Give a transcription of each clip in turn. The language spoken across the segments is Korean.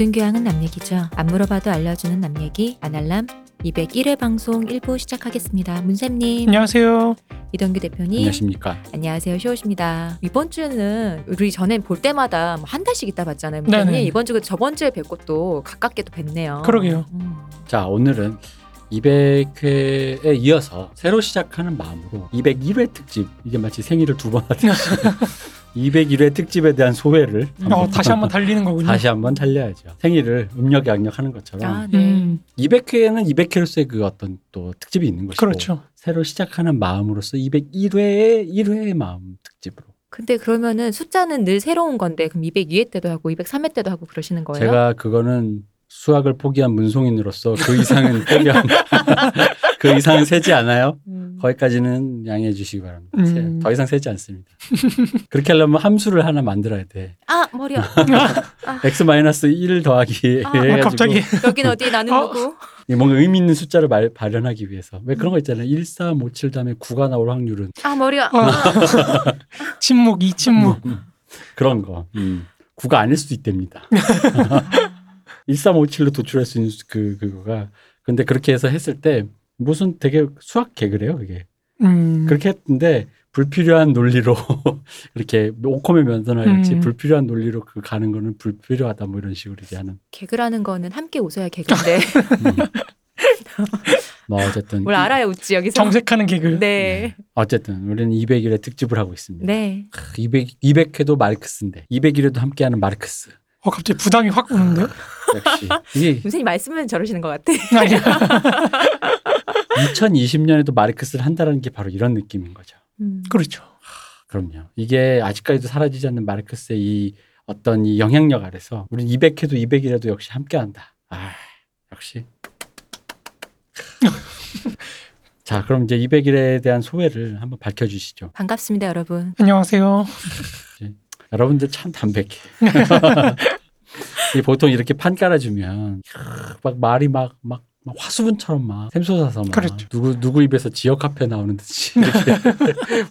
모든 교양은 남 얘기죠. 안 물어봐도 알려주는 남 얘기 아날람 201회 방송 1부 시작하겠습니다. 문쌤님, 안녕하세요. 이동규 대표님, 안녕하십니까. 안녕하세요. 쇼우십니다. 이번 주는 우리 전에 볼 때마다 뭐한 달씩 있다 봤잖아요. 문쌤님 네네. 이번 주 저번 주에 뵙고 또 가깝게도 뵙네요. 그러게요. 음. 자, 오늘은 200회에 이어서 새로 시작하는 마음으로 201회 특집, 이게 마치 생일을 두 번 하듯이 201회 특집에 대한 소회를 어, 다시 한번 달리는 거군요. 다시 한번 달려야죠. 생일을 음력 양력하는 것처럼 아, 네. 음, 200회에는 200회로서의 그 어떤 또 특집이 있는 것이고 그렇죠. 새로 시작하는 마음으로서 201회의 1회의 마음 특집으로 근데 그러면은 숫자는 늘 새로운 건데 그럼 202회 때도 하고 203회 때도 하고 그러시는 거예요? 제가 그거는 수학을 포기한 문송인으로서 그 이상은 포기한 그 이상은 세지 않아요. 음. 거기까지는 양해해 주시기 바랍니다. 음. 세- 더 이상 세지 않습니다. 그렇게 하려면 함수를 하나 만들어야 돼. 아 머리야. x 마이너스 1 더하기 아, 해가지고 아, 갑자기 여긴 어디 나는 어? 누구? 이 뭔가 의미 있는 숫자를 말, 발현하기 위해서 왜 그런 거 있잖아요. 1, 4, 5, 7 다음에 9가 나올 확률은 아 머리야. 어. 침묵 이 침묵. 음, 그런 거. 음. 9가 아닐 수도 있답니다. 1, 3, 5, 7로 도출할 수 있는 그 그거가 근데 그렇게 해서 했을 때 무슨 되게 수학 개그래요, 그게. 음, 그렇게 했는데 불필요한 논리로 이렇게 오컴의 면선하듯이 음. 불필요한 논리로 그 가는 거는 불필요하다 뭐 이런 식으로 얘기하는 개그라는 거는 함께 웃어야 개그인데 뭐 어쨌든 뭘 알아야 웃지 여기서. 정색하는 개그. 네. 어쨌든 우리는 200일의 특집을 하고 있습니다. 네. 200 200회도 마르크스인데 200일에도 함께하는 마르크스 어 갑자기 부담이 확 오는데요? 역시 이게 선생님 말씀은 저러시는 것 같아. 아니야. 2020년에도 마르크스를 한다는 게 바로 이런 느낌인 거죠. 음. 그렇죠. 그럼요. 이게 아직까지도 사라지지 않는 마르크스의 이 어떤 이 영향력 아래서 우리 200회도 200일에도 역시 함께한다. 아 역시. 자 그럼 이제 200일에 대한 소회를 한번 밝혀주시죠. 반갑습니다, 여러분. 안녕하세요. 여러분들 참 담백해. 이 보통 이렇게 판 깔아주면 막 말이 막, 막, 막 화수분처럼 막 샘솟아서 막 그렇죠. 누구 누구 입에서 지역 화폐 나오는 듯이 이렇게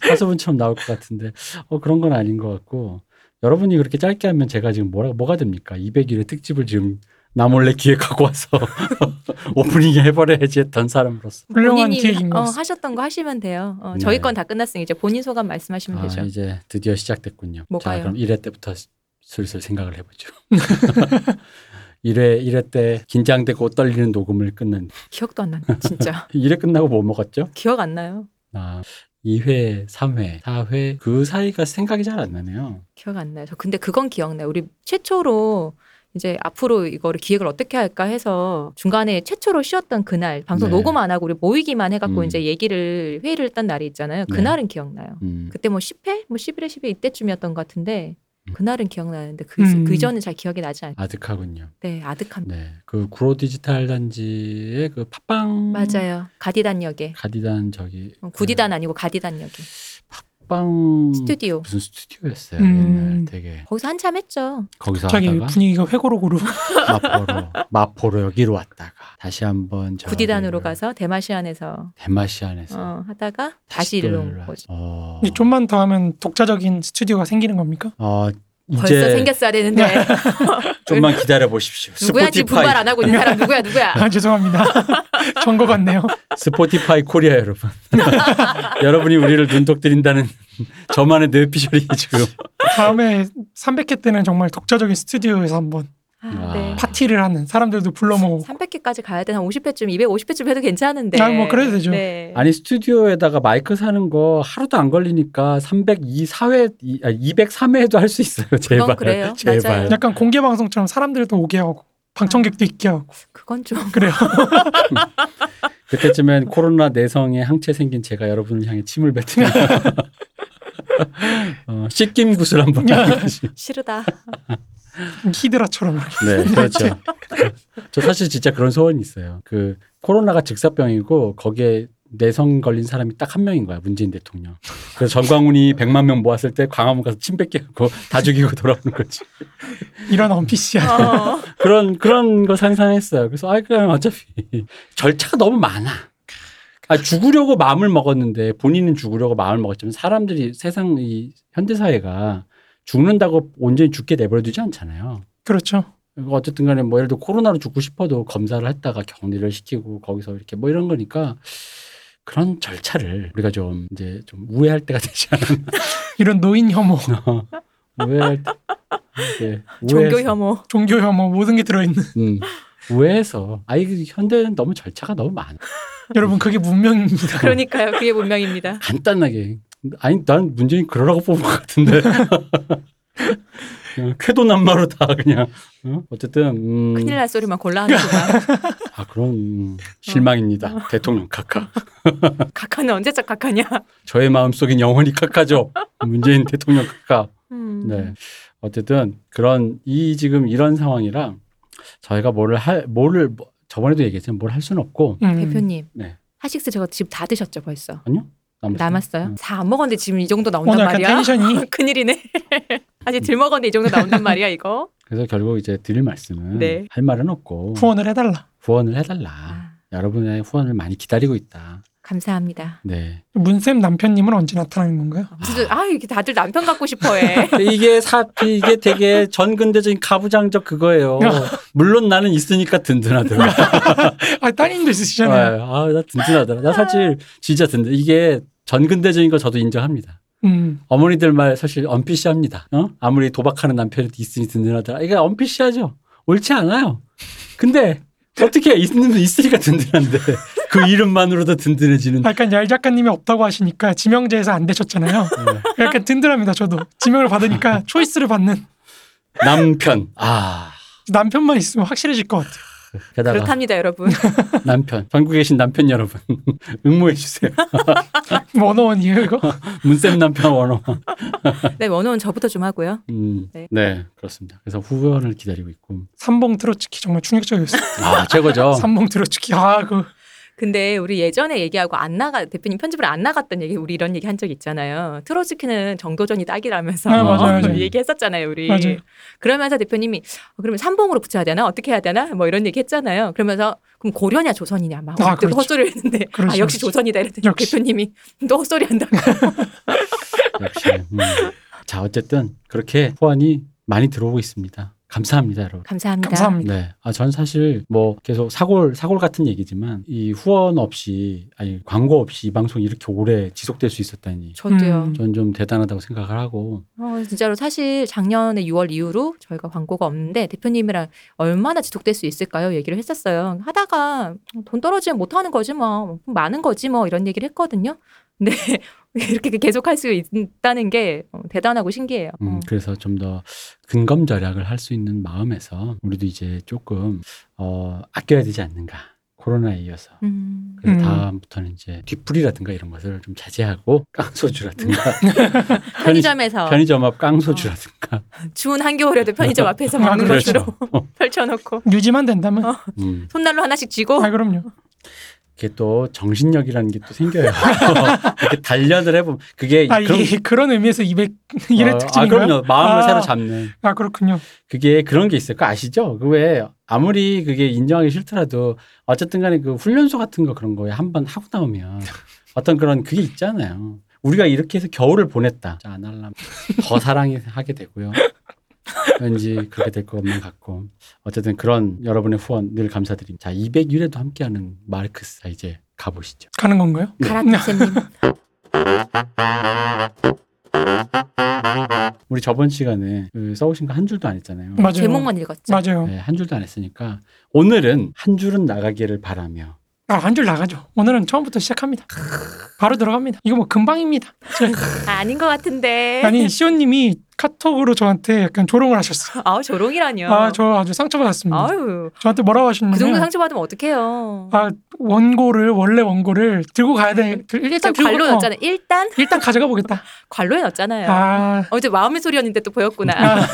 화수분처럼 나올 것 같은데 어 그런 건 아닌 것 같고 여러분이 그렇게 짧게 하면 제가 지금 뭐라 뭐가 됩니까? 200일의 특집을 지금 나 몰래 기획하고 와서 오프닝 해버려야지 했던 사람으로서 훌륭한 본인이 기획인 것 어. 하셨던 거 하시면 돼요. 어, 네. 저희 건다 끝났으니 이제 본인 소감 말씀하시면 아, 되죠. 이제 드디어 시작됐군요. 뭐가요? 자, 그럼 1회 때부터 슬슬 생각을 해보죠. 1회, 1회 때 긴장되고 떨리는 녹음을 끊는. 기억도 안 나네, 진짜. 1회 끝나고 뭐 먹었죠? 기억 안 나요. 아, 2회, 3회, 4회 그 사이가 생각이 잘 안 나네요. 기억 안 나요. 저 근데 그건 기억나요. 우리 최초로 이제 앞으로 이거를 기획을 어떻게 할까 해서 중간에 최초로 쉬었던 그날 방송 네. 녹음 안 하고 우리 모이기만 해갖고 음. 이제 얘기를 회의를 했던 날이 있잖아요. 네. 그날은 기억나요. 음. 그때 뭐 10회, 뭐 11회, 12회 이때쯤이었던 것 같은데 음. 그날은 기억나는데 그, 음. 그 전은 잘 기억이 나지 않아요. 아득하군요. 네, 아득합니다. 네. 그 구로 디지털 단지의 그 팟빵 맞아요. 가디단 역에 가디단 저기 어, 구디단 아니고 가디단 역에 팟빵 스튜디오. 무슨 스튜디오였어요. 음. 옛날 되게 거기서 한참 했죠. 거기서 갑자기 하다가 분위기가 회고록으로. 마포로 마포로 여기로 왔다가 다시 한번 저기를 구디단으로 가서 대마시안에서 대마시안에서 어, 하다가 다시 일로 온 거지. 어, 이제 좀만 더 하면 독자적인 스튜디오가 생기는 겁니까? 어, 벌써 생겼어야 되는데 좀만 기다려 보십시오. 누구야 지금 분발 안 하고 있는 사람 누구야 누구야? 아 죄송합니다. 전거 같네요. 스포티파이 코리아 여러분. 여러분이 우리를 눈독 들인다는 저만의 뇌피셜이 지금 다음에 300회 때는 정말 독자적인 스튜디오에서 한번 아, 네. 아. 파티를 하는 사람들도 불러 모으고 300개까지 가야 되나 50회쯤 250회쯤 해도 괜찮은데. 아, 뭐 그래도 되죠. 네. 아니 스튜디오에다가 마이크 사는 거 하루도 안 걸리니까 302 4회 203회도 할 수 있어요. 제발. 그래요. 제발. 맞아요. 약간 공개 방송처럼 사람들도 오게 하고 방청객도 있게 하고 그건 좀 그래요. 그때쯤엔 코로나 내성에 항체 생긴 제가 여러분을 향해 침을 뱉으며 어, 씻김 구슬 한번 거지. 싫으다. 히드라처럼 이렇게. 네, 그렇죠. 저 사실 진짜 그런 소원이 있어요. 그 코로나가 직사병이고 거기에 내성 걸린 사람이 딱 한 명인 거야 문재인 대통령. 그래서 정광훈이 100만 명 모았을 때 광화문 가서 침 뱉게 하고 다 죽이고 돌아오는 거지. 이런 언피시한 어. 그런 그런 거 상상했어요. 그래서 아 그냥 어차피 절차가 너무 많아. 아 죽으려고 마음을 먹었는데 본인은 죽으려고 마음을 먹었지만 사람들이 세상 이 현대 사회가 죽는다고 온전히 죽게 내버려 두지 않잖아요. 그렇죠. 어쨌든 간에 뭐 예를 들어 코로나로 죽고 싶어도 검사를 했다가 격리를 시키고 거기서 이렇게 뭐 이런 거니까 그런 절차를 우리가 좀 이제 좀 우회할 때가 되지 않았나. 이런 노인 혐오, 우회할 때. 종교 혐오. 종교 혐오 모든 게 들어있는. 음, 우회해서 아이 그 현대는 너무 절차가 너무 많아. 여러분 그게 문명입니다. 그러니까요. 그게 문명입니다. 간단하게. 아니 난 문재인 그러라고 뽑은 것 같은데. 그냥 쾌도난마로 다 그냥. 어? 어쨌든 음, 큰일 날 소리만 골라 하는구나. 아 그런 음, 실망입니다. 어. 대통령 카카. 각하는 언제적 각하냐. 저의 마음속엔 영원히 카카죠. 문재인 대통령 카카. 음. 네. 어쨌든 그런 이 지금 이런 상황이랑 저희가 뭐를 할 뭐를 뭐- 저번에도 얘기했지만 뭘 할 수는 없고 음. 대표님. 네. 하식스 저거 지금 다 드셨죠 벌써? 남았어요. 남았어요? 음. 다안 먹었는데 지금 이 정도 나온단 말이야? 텐션이 큰일이네. 아직 덜 먹었는데 이 정도 나온단 말이야 이거? 그래서 결국 이제 드릴 말씀은 네. 할 말은 없고 후원을 해달라. 후원을 해달라. 아, 여러분의 후원을 많이 기다리고 있다. 감사합니다. 네. 문쌤 남편님은 언제 나타나는 건가요? 무슨 아 이렇게 다들 남편 갖고 싶어해. 이게 사 이게 되게 전근대적인 가부장적 그거예요. 물론 나는 있으니까 든든하더라. 아 따님도 있으시잖아요. 아, 나 든든하더라. 나 사실 진짜 든든. 이게 전근대적인 거 저도 인정합니다. 음. 어머니들 말 사실 언피시합니다. 어? 아무리 도박하는 남편이 있으니 든든하더라. 이게 언피시하죠. 옳지 않아요. 근데 어떻게 있는 있으니까 든든한데 그 이름만으로도 든든해지는. 약간 얄 작가님이 없다고 하시니까 지명제에서 안 되셨잖아요. 네. 약간 든든합니다. 저도 지명을 받으니까 초이스를 받는 남편. 아. 남편만 있으면 확실해질 것 같아요. 게다가 그렇답니다 여러분. 남편. 전국에 계신 남편 여러분 응모해 주세요. 원어원이에요 이거? 문쌤 남편 원어. 네 원호는 저부터 좀 하고요. 음, 네. 네. 그렇습니다. 그래서 후원을 기다리고 있고. 삼봉 트로츠키 정말 충격적이었어요. 아 최고죠. 삼봉 트로츠키 아 그 근데 우리 예전에 얘기하고 안 나가 대표님 편집을 안 나갔던 얘기 우리 이런 얘기 한 적 있잖아요. 트로츠키는 정도전이 딱이라면서 아, 맞아요, 맞아요. 얘기했었잖아요 우리. 맞아요. 그러면서 대표님이 어, 그러면 삼봉으로 붙여야 되나 어떻게 해야 되나 뭐 이런 얘기 했잖아요. 그러면서 그럼 고려냐 조선이냐 막 아, 그렇죠. 헛소리를 했는데 그렇죠, 아 역시 그렇죠. 조선이다 이랬더니 역시. 대표님이 또 헛소리 한다고. 역시. 음. 자 어쨌든 그렇게 후원이 많이 들어오고 있습니다. 감사합니다, 여러분. 감사합니다. 감사합니다. 네. 아, 전 사실 뭐 계속 사골, 사골 같은 얘기지만 이 후원 없이, 아니, 광고 없이 이 방송이 이렇게 오래 지속될 수 있었다니. 저도요. 음. 전좀 대단하다고 생각을 하고. 어, 진짜로 사실 작년에 6월 이후로 저희가 광고가 없는데 대표님이랑 얼마나 지속될 수 있을까요? 얘기를 했었어요. 하다가 돈 떨어지면 못 하는 거지 뭐 많은 거지 뭐 이런 얘기를 했거든요. 근데 이렇게 계속 할 수 있다는 게 어, 대단하고 신기해요. 음, 어. 그래서 좀 더 근검 절약을 할 수 있는 마음에서 우리도 이제 조금, 어, 아껴야 되지 않는가. 코로나에 이어서. 음. 그래서 음. 다음부터는 이제 뒷불이라든가 이런 것을 좀 자제하고 깡소주라든가 편의점에서 편의점 앞 깡소주라든가 추운 한겨울에도 편의점 앞에서 아, 먹는 그렇죠. 것으로 펼쳐놓고 유지만 된다면 어. 음. 손난로 하나씩 쥐고 아 그럼요. 이게 또 정신력이라는 게 또 생겨요. 이렇게 단련을 해보면 그게 아 그런 이게 그런 의미에서 200 일의 어, 아 특징인가요? 그럼요 마음을 아. 새로 잡는 아 그렇군요. 그게 그런 게 있어요. 그 아시죠? 그 왜 아무리 그게 인정하기 싫더라도 어쨌든간에 그 훈련소 같은 거 그런 거에 한 번 하고 나오면 어떤 그런 그게 있잖아요. 우리가 이렇게 해서 겨울을 보냈다. 자, 안 하려면 더 사랑하게 되고요. 왠지 그렇게 될 것만 같고 어쨌든 그런 여러분의 후원 늘 감사드립니다. 자, 200일에도 함께하는 마르크스 자, 이제 가보시죠. 가는 건가요? 가라티세님 우리 저번 시간에 그 써오신 거 한 줄도 안 했잖아요. 맞아요. 제목만 읽었죠. 맞아요. 네, 한 줄도 안 했으니까 오늘은 한 줄은 나가기를 바라며 아 한 줄 나가죠. 오늘은 처음부터 시작합니다. 바로 들어갑니다. 이거 뭐 금방입니다. 제- 아, 아닌 것 같은데. 아니 시온님이 카톡으로 저한테 약간 조롱을 하셨어요. 아우 조롱이라뇨. 아 저 아주 상처받았습니다. 아유 저한테 뭐라고 그 정도 하셨냐면 상처받으면 어떡해요. 아 원고를 원래 원고를 들고 가야 돼. 그저 일단 들고 관로 어, 넣었잖아요. 일단 일단 가져가 보겠다. 관로에 넣었잖아요. 아, 어제 마음의 소리였는데 또 보였구나. 아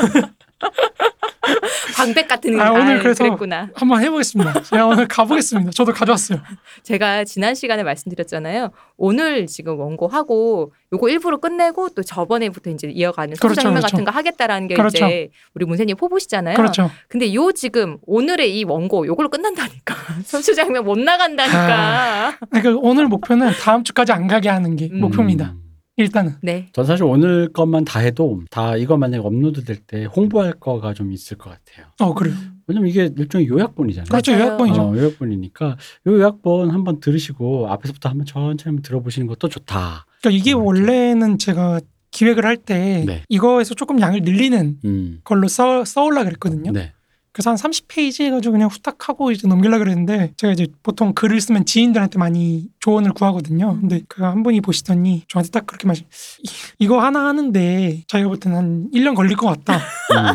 광백 같은 아, 오늘 아, 그래서- 그랬구나. 한번 해보겠습니다. 제가 오늘 가보겠습니다. 저도 가져왔어요. 제가 지난 시간에 말씀드렸잖아요. 오늘 지금 원고하고 요거 일부러 끝내고 또 저번에부터 이제 이어가는 그렇죠, 소수장면 그렇죠. 같은 거 하겠다라는 게 그렇죠. 이제 우리 문세님 포부시잖아요. 그렇죠. 근데 요 지금 오늘의 이 원고 요걸로 끝난다니까. 소수장면 못 나간다니까. 그러니까 오늘 목표는 다음 주까지 안 가게 하는 게 음. 목표입니다. 음. 일단은 네. 전 사실 오늘 것만 다 해도 다 이거 만약에 업로드 될 때 홍보할 거가 좀 있을 것 같아요. 어 그래요. 왜냐면 이게 일종의 요약본이잖아요. 그렇죠. 요약본이죠. 어, 요약본이니까 요 요약본 한번 들으시고 앞에서부터 한번 천천히 한번 들어보시는 것도 좋다. 그러니까 이게 어, 원래는 제가 기획을 할때 네. 이거에서 조금 양을 늘리는 음. 걸로 써, 써올라 그랬거든요. 네. 그래서 한 30페이지 해가지고 그냥 후딱 하고 이제 넘기려 그랬는데 제가 이제 보통 글을 쓰면 지인들한테 많이 조언을 구하거든요. 근데 그 한 분이 보시더니 저한테 딱 그렇게 말씀 이- 이거 하나 하는데 자기가 볼 때는 한 1년 걸릴 것 같다.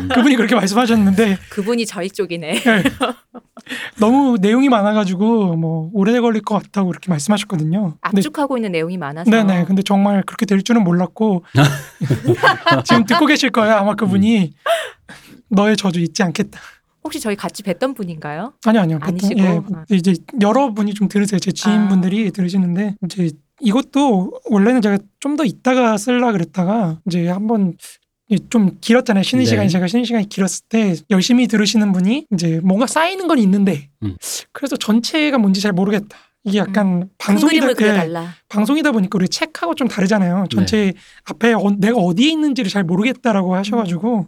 음. 그분이 그렇게 말씀하셨는데 그분이 저희 쪽이네. 예. 너무 내용이 많아가지고 뭐 오래 걸릴 것 같다고 그렇게 말씀하셨거든요. 압축하고 있는 내용이 많아서. 네네. 근데 정말 그렇게 될 줄은 몰랐고 지금 듣고 계실 거예요. 아마 그분이 너의 저주 잊지 않겠다. 혹시 저희 같이 뵀던 분인가요? 아니요, 아니요. 보통, 아니시고? 예, 아. 이제 여러분이 좀 들으세요. 제 지인분들이 들으시는데 이제 이것도 원래는 제가 좀더 이따가 쓸라 그랬다가 이제 한번 좀 길었잖아요. 쉬는 네. 시간이 제가 쉬는 시간이 길었을 때 열심히 들으시는 분이 이제 뭔가 쌓이는 건 있는데 음. 그래서 전체가 뭔지 잘 모르겠다. 이게 약간 큰 방송이다 그려달라. 방송이다 보니까 우리 책하고 좀 다르잖아요. 전체 앞에 어- 내가 어디에 있는지를 잘 모르겠다라고 하셔가지고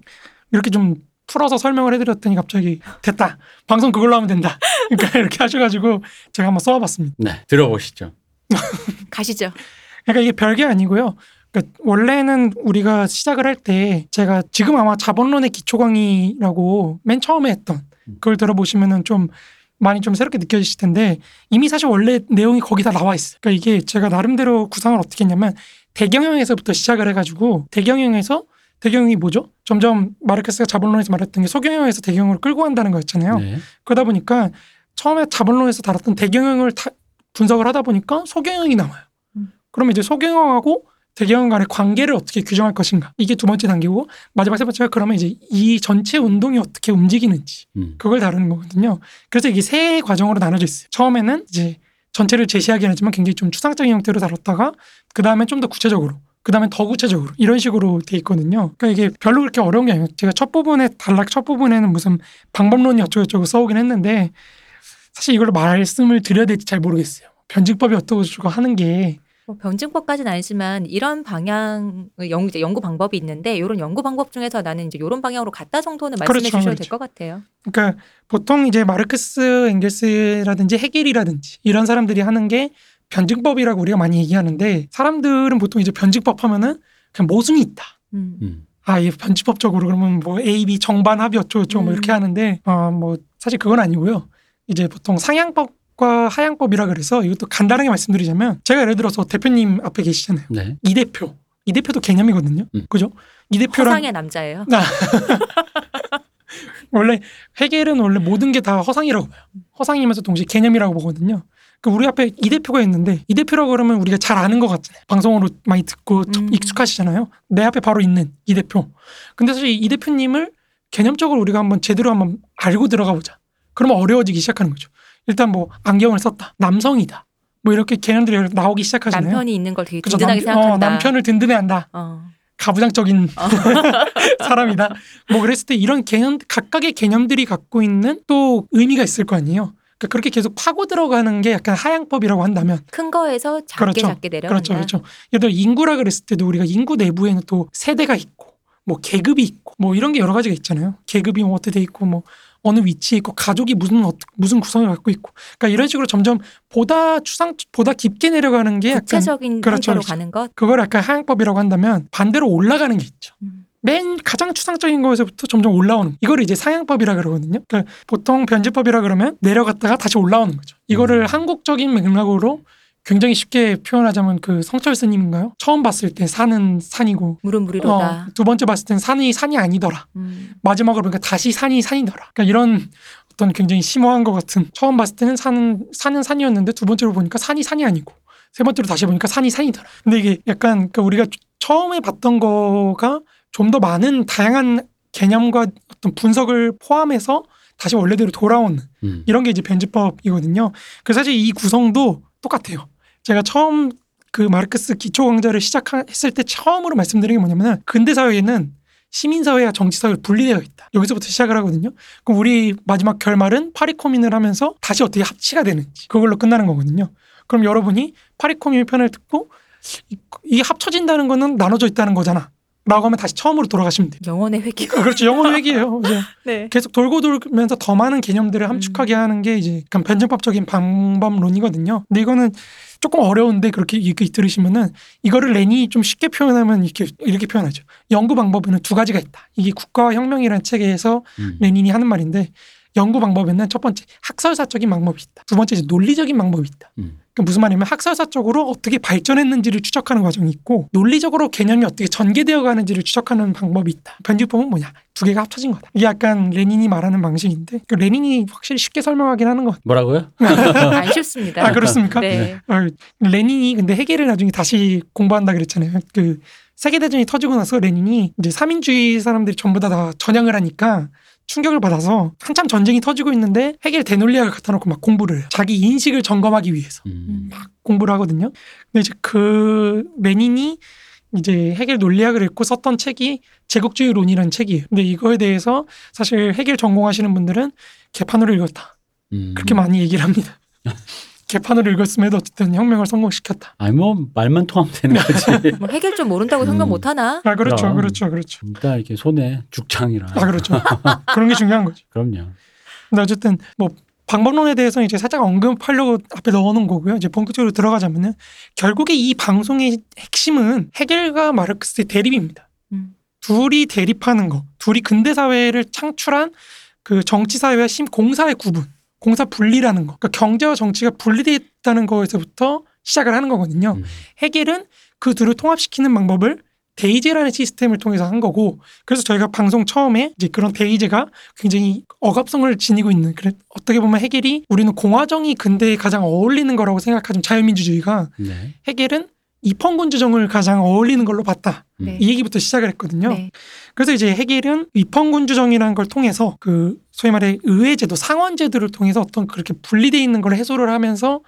이렇게 좀 풀어서 설명을 해드렸더니 갑자기 됐다. 방송 그걸로 하면 된다. 그러니까 이렇게 하셔가지고 제가 한번 써와봤습니다. 네. 들어보시죠. 가시죠. 그러니까 이게 별게 아니고요. 그러니까 원래는 우리가 시작을 할 때 제가 지금 아마 자본론의 기초 강의라고 맨 처음에 했던 그걸 들어보시면은 좀 많이 좀 새롭게 느껴지실 텐데 이미 사실 원래 내용이 거기 다 나와 있어요. 그러니까 이게 제가 나름대로 구상을 어떻게 했냐면 대경영에서부터 시작을 해가지고 대경영에서 대경영이 뭐죠? 점점 마르크스가 자본론에서 말했던 게 소경영에서 대경영을 끌고 간다는 거였잖아요. 네. 그러다 보니까 처음에 자본론에서 다뤘던 대경영을 다 분석을 하다 보니까 소경영이 나와요. 음. 그러면 이제 소경영하고 대경영 간의 관계를 어떻게 규정할 것인가 이게 두 번째 단계고 마지막 세 번째가 그러면 이제 이 전체 운동이 어떻게 움직이는지 음. 그걸 다루는 거거든요. 그래서 이게 세 과정으로 나눠져 있어요. 처음에는 이제 전체를 제시하긴 하지만 굉장히 좀 추상적인 형태로 다뤘다가 그 다음에 좀 더 구체적으로 그 다음에 더 구체적으로 이런 식으로 돼 있거든요. 그러니까 이게 별로 그렇게 어려운 게 아니에요. 제가 첫 부분에 단락 첫 부분에는 무슨 방법론이 어쩌고저쩌고 써오긴 했는데 사실 이걸로 말씀을 드려야 될지 잘 모르겠어요. 변증법이 어떠고저쩌고 하는 게 뭐 변증법까지는 아니지만 이런 방향 연, 이제 연구 방법이 있는데 이런 연구 방법 중에서 나는 이제 이런 방향으로 갔다 정도는 말씀해 그렇죠, 주셔도 그렇죠. 될것 같아요. 그러니까 보통 이제 마르크스, 엥겔스라든지 헤겔이라든지 이런 사람들이 하는 게 변증법이라고 우리가 많이 얘기하는데 사람들은 보통 이제 변증법 하면은 그냥 모순이 있다. 음. 음. 아, 이 변증법적으로 그러면 뭐 A, B 정반 합이 어쩌고저쩌고 뭐 음. 이렇게 하는데 어, 뭐 사실 그건 아니고요. 이제 보통 상향법 과 하향법이라 그래서 이것도 간단하게 말씀드리자면 제가 예를 들어서 대표님 앞에 계시잖아요. 네. 이 대표. 이 대표도 개념이거든요. 음. 그죠? 이 대표랑 허상의 남자예요. 원래 헤겔은 원래 모든 게 다 허상이라고 봐요. 허상이면서 동시에 개념이라고 보거든요. 그 우리 앞에 이 대표가 있는데 이 대표라고 그러면 우리가 잘 아는 것 같잖아요. 방송으로 많이 듣고 참 음. 익숙하시잖아요. 내 앞에 바로 있는 이 대표. 근데 사실 이 대표님을 개념적으로 우리가 한번 제대로 한번 알고 들어가 보자. 그러면 어려워지기 시작하는 거죠. 일단 뭐 안경을 썼다. 남성이다. 뭐 이렇게 개념들이 나오기 시작하잖아요. 남편이 있는 걸 되게? 든든하게 남, 생각한다. 어, 남편을 든든해한다. 어. 가부장적인 어. 사람이다. 뭐 그랬을 때 이런 개념 각각의 개념들이 갖고 있는 또 의미가 있을 거 아니에요. 그러니까 그렇게 계속 파고 들어가는 게 약간 하향법이라고 한다면 큰 거에서 작게 그렇죠. 작게 내려간다. 그렇죠, 그렇죠. 예를 들어 인구라 그랬을 때도 우리가 인구 내부에는 또 세대가 있고 뭐 계급이 있고 뭐 이런 게 여러 가지가 있잖아요. 계급이 뭐 어떻게 돼 있고 뭐 어느 위치에 있고 가족이 무슨 어, 무슨 구성을 갖고 있고 그러니까 이런 식으로 점점 보다 추상 보다 깊게 내려가는 게 약간 구체적인 그렇죠, 그렇죠. 가는 것. 그걸 약간 하향법이라고 한다면 반대로 올라가는 게 있죠. 음. 맨 가장 추상적인 거에서부터 점점 올라오는 이거를 이제 상향법이라 그러거든요. 그러니까 보통 변제법이라 그러면 내려갔다가 다시 올라오는 거죠. 이거를 음. 한국적인 맥락으로 굉장히 쉽게 표현하자면 그 성철 스님인가요? 처음 봤을 때 산은 산이고 물은 어, 물이로다. 두 번째 봤을 땐 산이 산이 아니더라. 음. 마지막으로 보니까 다시 산이 산이더라. 그러니까 이런 어떤 굉장히 심오한 것 같은 처음 봤을 때는 산은 산은 산이었는데 두 번째로 보니까 산이 산이 아니고 세 번째로 다시 보니까 산이 산이더라. 근데 이게 약간 그 우리가 처음에 봤던 거가 좀 더 많은 다양한 개념과 어떤 분석을 포함해서 다시 원래대로 돌아오는 음. 이런 게 이제 변주법이거든요. 그래서 사실 이 구성도 똑같아요. 제가 처음 그 마르크스 기초 강좌를 시작했을 때 처음으로 말씀드린 게 뭐냐면은 근대 사회에는 시민 사회와 정치 사회가 분리되어 있다. 여기서부터 시작을 하거든요. 그럼 우리 마지막 결말은 파리 코민을 하면서 다시 어떻게 합치가 되는지 그걸로 끝나는 거거든요. 그럼 여러분이 파리 코민 편을 듣고 이, 이 합쳐진다는 거는 나눠져 있다는 거잖아. 라고 하면 다시 처음으로 돌아가시면 돼요. 영혼의 회귀. 그렇죠. 영혼 회귀예요. 이제 네. 계속 돌고 돌면서 더 많은 개념들을 함축하게 하는 게 이제 약간 변증법적인 방법론이거든요. 근데 이거는 조금 어려운데 그렇게 이렇게 들으시면은 이거를 레니 좀 쉽게 표현하면 이렇게 이렇게 표현하죠. 연구 방법에는 두 가지가 있다. 이게 국가와 혁명이라는 책에서 음. 레닌이 하는 말인데 연구 방법에는 첫 번째 학설사적인 방법이 있다. 두 번째 이제 논리적인 방법이 있다. 음. 그 무슨 말이냐면 학설사적으로 어떻게 발전했는지를 추적하는 과정이 있고 논리적으로 개념이 어떻게 전개되어 가는지를 추적하는 방법이 있다. 변주법은 뭐냐? 두 개가 합쳐진 거다. 이게 약간 레닌이 말하는 방식인데 그 레닌이 확실히 쉽게 설명하긴 하는 것. 뭐라고요? 안 쉽습니다. 아 그렇습니까? 네. 어, 레닌이 근데 해겔을 나중에 다시 공부한다 그랬잖아요. 그 세계대전이 터지고 나서 레닌이 이제 삼인주의 사람들이 전부 다, 다 전향을 하니까 충격을 받아서 한참 전쟁이 터지고 있는데 해겔 대논리학을 갖다 놓고 막 공부를 해요. 자기 인식을 점검하기 위해서 음. 공부를 하거든요. 근데 이제 그 레닌이 이제 해겔 논리학을 읽고 썼던 책이 제국주의론이라는 책이에요. 근데 이거에 대해서 사실 해겔 전공하시는 분들은 개판으로 읽었다. 음. 그렇게 많이 얘기를 합니다. 개판으로 읽었음에도 어쨌든 혁명을 성공시켰다. 아니 뭐 말만 통하면 되는 거지. 뭐 해결 좀 모른다고 혁명 음. 못하나? 아 그렇죠, 그럼. 그렇죠, 그렇죠. 일단 이렇게 손에 죽창이라. 아 그렇죠. 그런 게 중요한 거죠. 그럼요. 근데 어쨌든 뭐 방법론에 대해서 이제 살짝 언급하려고 앞에 넣어놓은 거고요. 이제 본격적으로 들어가자면은 결국에 이 방송의 핵심은 해겔과 마르크스의 대립입니다. 음. 둘이 대립하는 거, 둘이 근대 사회를 창출한 그 정치 사회와 심 공사의 구분, 공사 분리라는 거. 그러니까 경제와 정치가 분리되어 있다는 거에서부터 시작을 하는 거거든요. 음. 해겔은 그 둘을 통합시키는 방법을 데이제라는 시스템을 통해서 한 거고 그래서 저희가 방송 처음에 이제 그런 데이제가 굉장히 억압성을 지니고 있는 그래 어떻게 보면 해겔이 우리는 공화정이 근대에 가장 어울리는 거라고 생각하지만 자유민주주의가 네. 해겔은 입헌군 주정을 가장 어울리는 걸로 봤다 음. 네. 이 얘기부터 시작을 했거든요. 네. 그래서 이제 해겔은 입헌군 주정이라는 걸 통해서 그 소위 말해 의회제도 상원제도를 통해서 어떤 그렇게 분리돼 있는 걸 해소를 하면서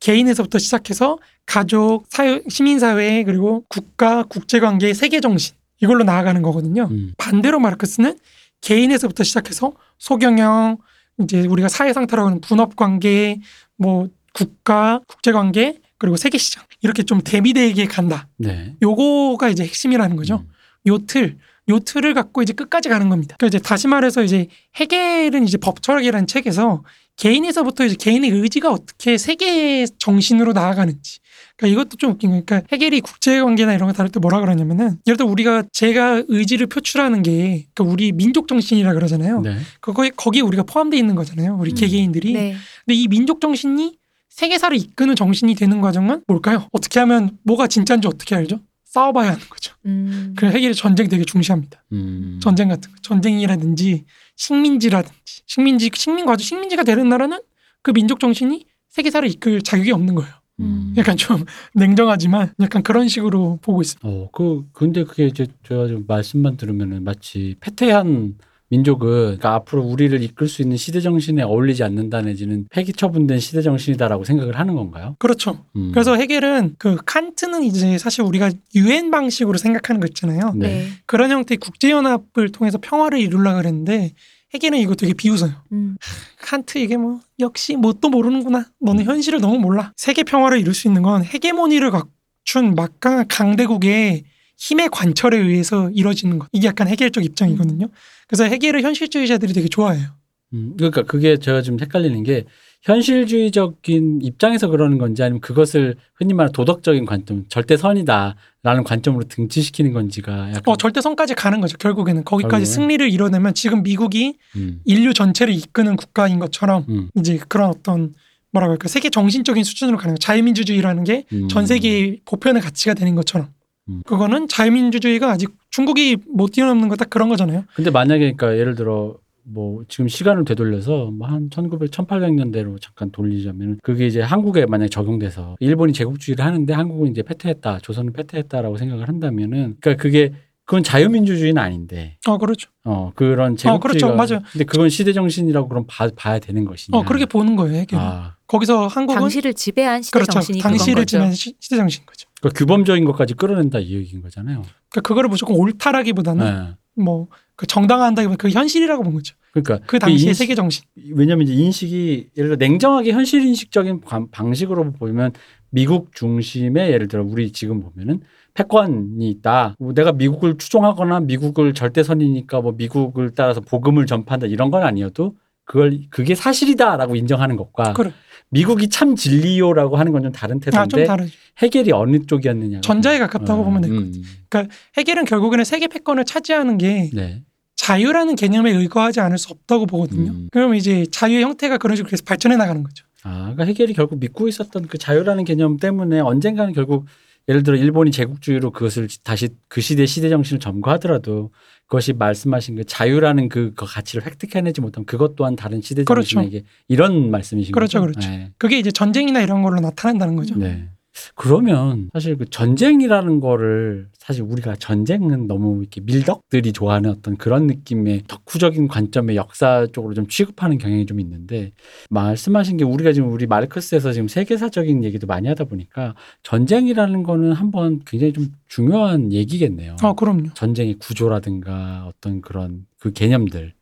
개인에서부터 시작해서 가족, 사회, 시민사회 그리고 국가, 국제관계, 세계정신 이걸로 나아가는 거거든요. 음. 반대로 마르크스는 개인에서부터 시작해서 소경영, 이제 우리가 사회 상태라고 하는 분업관계, 뭐 국가, 국제관계 그리고 세계시장 이렇게 좀 대비되게 간다. 네. 요거가 이제 핵심이라는 거죠. 음. 요 틀, 요 틀을 갖고 이제 끝까지 가는 겁니다. 그러니까 이제 다시 말해서 이제 해겔은 이제 법철학이라는 책에서 개인에서부터 이제 개인의 의지가 어떻게 세계 정신으로 나아가는지. 그러니까 이것도 좀 웃긴 거예요. 그러니까 해겔이 국제관계나 이런 거 다룰 때 뭐라 그러냐면은 예를 들어 우리가 제가 의지를 표출하는 게 그러니까 우리 민족 정신이라 그러잖아요. 네. 그거에 거기에 우리가 포함되어 있는 거잖아요. 우리 음. 개개인들이. 네. 근데 이 민족 정신이 세계사를 이끄는 정신이 되는 과정은 뭘까요? 어떻게 하면 뭐가 진짜인지 어떻게 알죠? 싸워봐야 하는 거죠. 음. 그 해결이 전쟁 되게 중시합니다. 음. 전쟁 같은 거. 전쟁이라든지 식민지라든지 식민지 식민 과정 식민지가 되는 나라는 그 민족 정신이 세계사를 이끌 자격이 없는 거예요. 음. 약간 좀 냉정하지만 약간 그런 식으로 보고 있습니다. 어, 그 근데 그게 이제 제가 좀 말씀만 들으면은 마치 패퇴한 민족은 그러니까 앞으로 우리를 이끌 수 있는 시대 정신에 어울리지 않는다 내지는 폐기 처분된 시대 정신이다라고 생각을 하는 건가요? 그렇죠. 음. 그래서 해결은 그 칸트는 이제 사실 우리가 유엔 방식으로 생각하는 거 있잖아요. 네. 네. 그런 형태의 국제 연합을 통해서 평화를 이루려고 그랬는데 해결은 이거 되게 비웃어요. 음. 칸트 이게 뭐 역시 뭣도 모르는구나. 너는 현실을 너무 몰라. 세계 평화를 이룰 수 있는 건 헤게모니를 갖춘 막강한 강대국의 힘의 관철에 의해서 이루어지는 것. 이게 약간 해겔적 입장이거든요. 그래서 해겔을 현실주의자들이 되게 좋아해요. 음, 그러니까 그게 제가 좀 헷갈리는 게 현실주의적인 입장에서 그러는 건지 아니면 그것을 흔히 말하는 도덕적인 관점, 절대 선이다라는 관점으로 등치시키는 건지가 약간 어 절대선까지 가는 거죠. 결국에는 거기까지 결국에? 승리를 이뤄내면 지금 미국이 음, 인류 전체를 이끄는 국가인 것처럼 음, 이제 그런 어떤 뭐라고 할까 세계 정신적인 수준으로 가는 거. 자유민주주의라는 게 음. 전 세계 보편의 가치가 되는 것처럼. 음. 그거는 자유민주주의가 아직 중국이 못 뛰어넘는 거 딱 그런 거잖아요. 근데 만약에 그러니까 예를 들어 뭐 지금 시간을 되돌려서 뭐한 1900, 1800년대로 잠깐 돌리자면 그게 이제 한국에 만약 에 적용돼서 일본이 제국주의를 하는데 한국은 이제 패퇴했다, 조선은 패퇴했다라고 생각을 한다면은 그러니까 그게 그건 자유민주주의는 아닌데 어 그렇죠. 어 그런 어, 제국주의가 그렇죠. 맞아요. 근데 그건 시대 정신이라고 그럼 봐, 봐야 되는 것이냐? 어 그렇게 보는 거예요. 해결. 아, 거기서 한국은 당시를 지배한 시대 그렇죠. 정신이 당시를 시- 시대 정신인 거죠. 그러니까 규범적인 것까지 끌어낸다 이 얘기인 거잖아요. 그러니까 그거를 무조건 옳다라기보다는 네. 뭐그 정당화한다기보다 그 현실이라고 본 거죠. 그러니까 그 당시의 인식- 세계 정신. 왜냐하면 이제 인식이 예를 들어 냉정하게 현실 인식적인 관- 방식으로 보면 미국 중심의 예를 들어 우리 지금 보면은 패권이 있다. 뭐 내가 미국을 추종하거나 미국을 절대선이니까 뭐 미국을 따라서 복음을 전파한다 이런 건 아니어도 그걸 그게 사실이다라고 인정하는 것과 그래. 미국이 참 진리요라고 하는 건 좀 다른 아, 좀 태도인데 다르죠. 해결이 어느 쪽이었느냐. 전자에 가깝다고 보면 될것 같아요. 해결은 결국에는 세계 패권을 차지하는 게 네. 자유라는 개념에 의거하지 않을 수 없다고 보거든요. 음. 그러면 이제 자유의 형태가 그런 식으로 계속 발전해 나가는 거죠. 아, 그러니까 해결이 결국 믿고 있었던 그 자유라는 개념 때문에 언젠가는 결국 예를 들어 일본이 제국주의로 그것을 다시 그 시대 시대 정신을 점거하더라도 그것이 말씀하신 그 자유라는 그, 그 가치를 획득해내지 못하면 그것 또한 다른 시대 그렇죠. 정신에게 이런 말씀이신 그렇죠, 거죠. 그렇죠. 네. 그게 이제 전쟁이나 이런 걸로 나타난다는 거죠. 네. 그러면 사실 그 전쟁이라는 거를 사실 우리가 전쟁은 너무 이렇게 밀덕들이 좋아하는 어떤 그런 느낌의 덕후적인 관점의 역사 쪽으로 좀 취급하는 경향이 좀 있는데 말씀하신 게 우리가 지금 우리 마르크스에서 지금 세계사적인 얘기도 많이 하다 보니까 전쟁이라는 거는 한번 굉장히 좀 중요한 얘기겠네요. 아, 그럼요. 전쟁의 구조라든가 어떤 그런 그 개념들.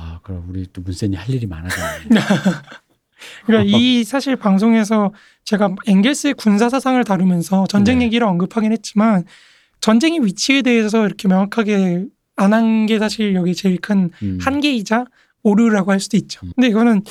아, 그럼 우리 또 문센이 할 일이 많아졌네. 그러니까 이 사실 방송에서 제가 엥겔스의 군사 사상을 다루면서 전쟁 네. 얘기를 언급하긴 했지만 전쟁의 위치에 대해서 이렇게 명확하게 안 한 게 사실 여기 제일 큰 음. 한계이자 오류라고 할 수도 있죠. 음. 근데 이거는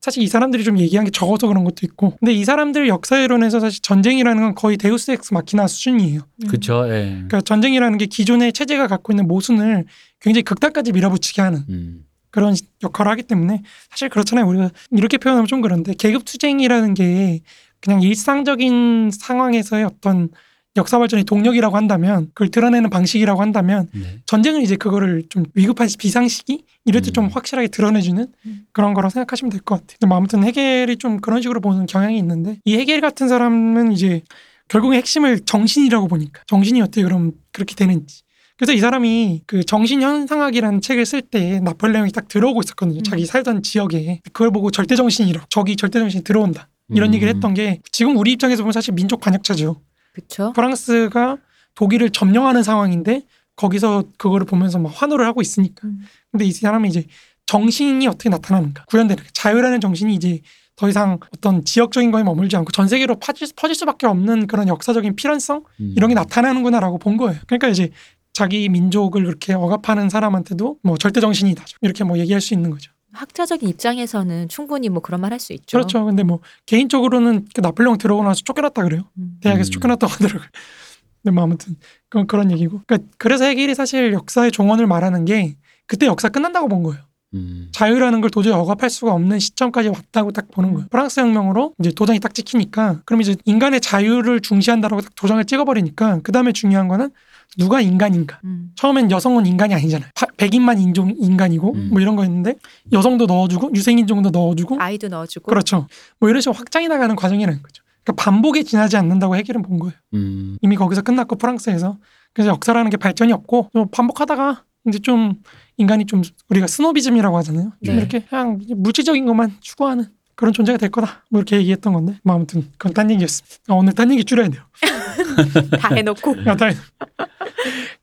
사실 이 사람들이 좀 얘기한 게 적어서 그런 것도 있고. 근데 이 사람들 역사이론에서 사실 전쟁이라는 건 거의 데우스 엑스 마키나 수준이에요. 그쵸, 예. 그러니까 전쟁이라는 게 기존의 체제가 갖고 있는 모순을 굉장히 극단까지 밀어붙이게 하는 음. 그런 역할을 하기 때문에 사실 그렇잖아요. 우리가 이렇게 표현하면 좀 그런데 계급 투쟁이라는 게 그냥 일상적인 상황에서의 어떤 역사 발전의 동력이라고 한다면 그걸 드러내는 방식이라고 한다면 네. 전쟁은 이제 그거를 좀 위급한 비상 시기 이럴 때좀 음. 확실하게 드러내주는 음. 그런 거라고 생각하시면 될 것 같아요. 근데 뭐 아무튼 헤겔이 좀 그런 식으로 보는 경향이 있는데 이 헤겔 같은 사람은 이제 결국에 핵심을 정신이라고 보니까 정신이 어떻게 그럼 그렇게 되는지. 그래서 이 사람이 그 정신 현상학이라는 책을 쓸 때 나폴레옹이 딱 들어오고 있었거든요. 음. 자기 살던 지역에 그걸 보고 절대 정신이라고 적이 절대 정신이 들어온다. 이런 음. 얘기를 했던 게 지금 우리 입장에서 보면 사실 민족 반역자죠. 그렇죠. 프랑스가 독일을 점령하는 상황인데 거기서 그거를 보면서 막 환호를 하고 있으니까. 음. 근데 이 사람이 이제 정신이 어떻게 나타나는가 구현되는 거. 자유라는 정신이 이제 더 이상 어떤 지역적인 거에 머물지 않고 전 세계로 퍼질, 퍼질 수밖에 없는 그런 역사적인 필연성 음. 이런 게 나타나는구나라고 본 거예요. 그러니까 이제 자기 민족을 그렇게 억압하는 사람한테도 뭐 절대 정신이다 이렇게 뭐 얘기할 수 있는 거죠. 학자적인 입장에서는 충분히 뭐 그런 말 할 수 있죠. 그렇죠. 근데 뭐 개인적으로는 그 나폴레옹 들어오고 나서 쫓겨났다 그래요. 음. 대학에서 음. 쫓겨났다고 하더라고요. 근데 뭐 아무튼 그건 그런 얘기고. 그러니까 그래서 해겔이 사실 역사의 종언을 말하는 게 그때 역사 끝난다고 본 거예요. 음. 자유라는 걸 도저히 억압할 수가 없는 시점까지 왔다고 딱 보는 거예요. 프랑스 혁명으로 이제 도장이 딱 찍히니까 그럼 이제 인간의 자유를 중시한다라고 딱 도장을 찍어버리니까 그 다음에 중요한 거는 누가 인간인가. 음. 처음엔 여성은 인간이 아니잖아요. 파- 백인만 인종 인간이고 음. 뭐 이런 거였는데 여성도 넣어주고 유생인종도 넣어주고 아이도 넣어주고 그렇죠. 뭐 이런 식으로 확장해 나가는 과정이라는 거죠. 그러니까 반복에 지나지 않는다고 해결은 본 거예요. 음. 이미 거기서 끝났고 프랑스에서 그래서 역사라는 게 발전이 없고 좀 반복하다가 이제 좀 인간이 좀 우리가 스노비즘이라고 하잖아요. 좀 네. 이렇게 그냥 물질적인 것만 추구하는 그런 존재가 될 거다. 뭐 이렇게 얘기했던 건데 뭐 아무튼 그건 딴 얘기였습니다. 아, 오늘 딴 얘기 줄여야 돼요. 다 해놓고 야, 딴-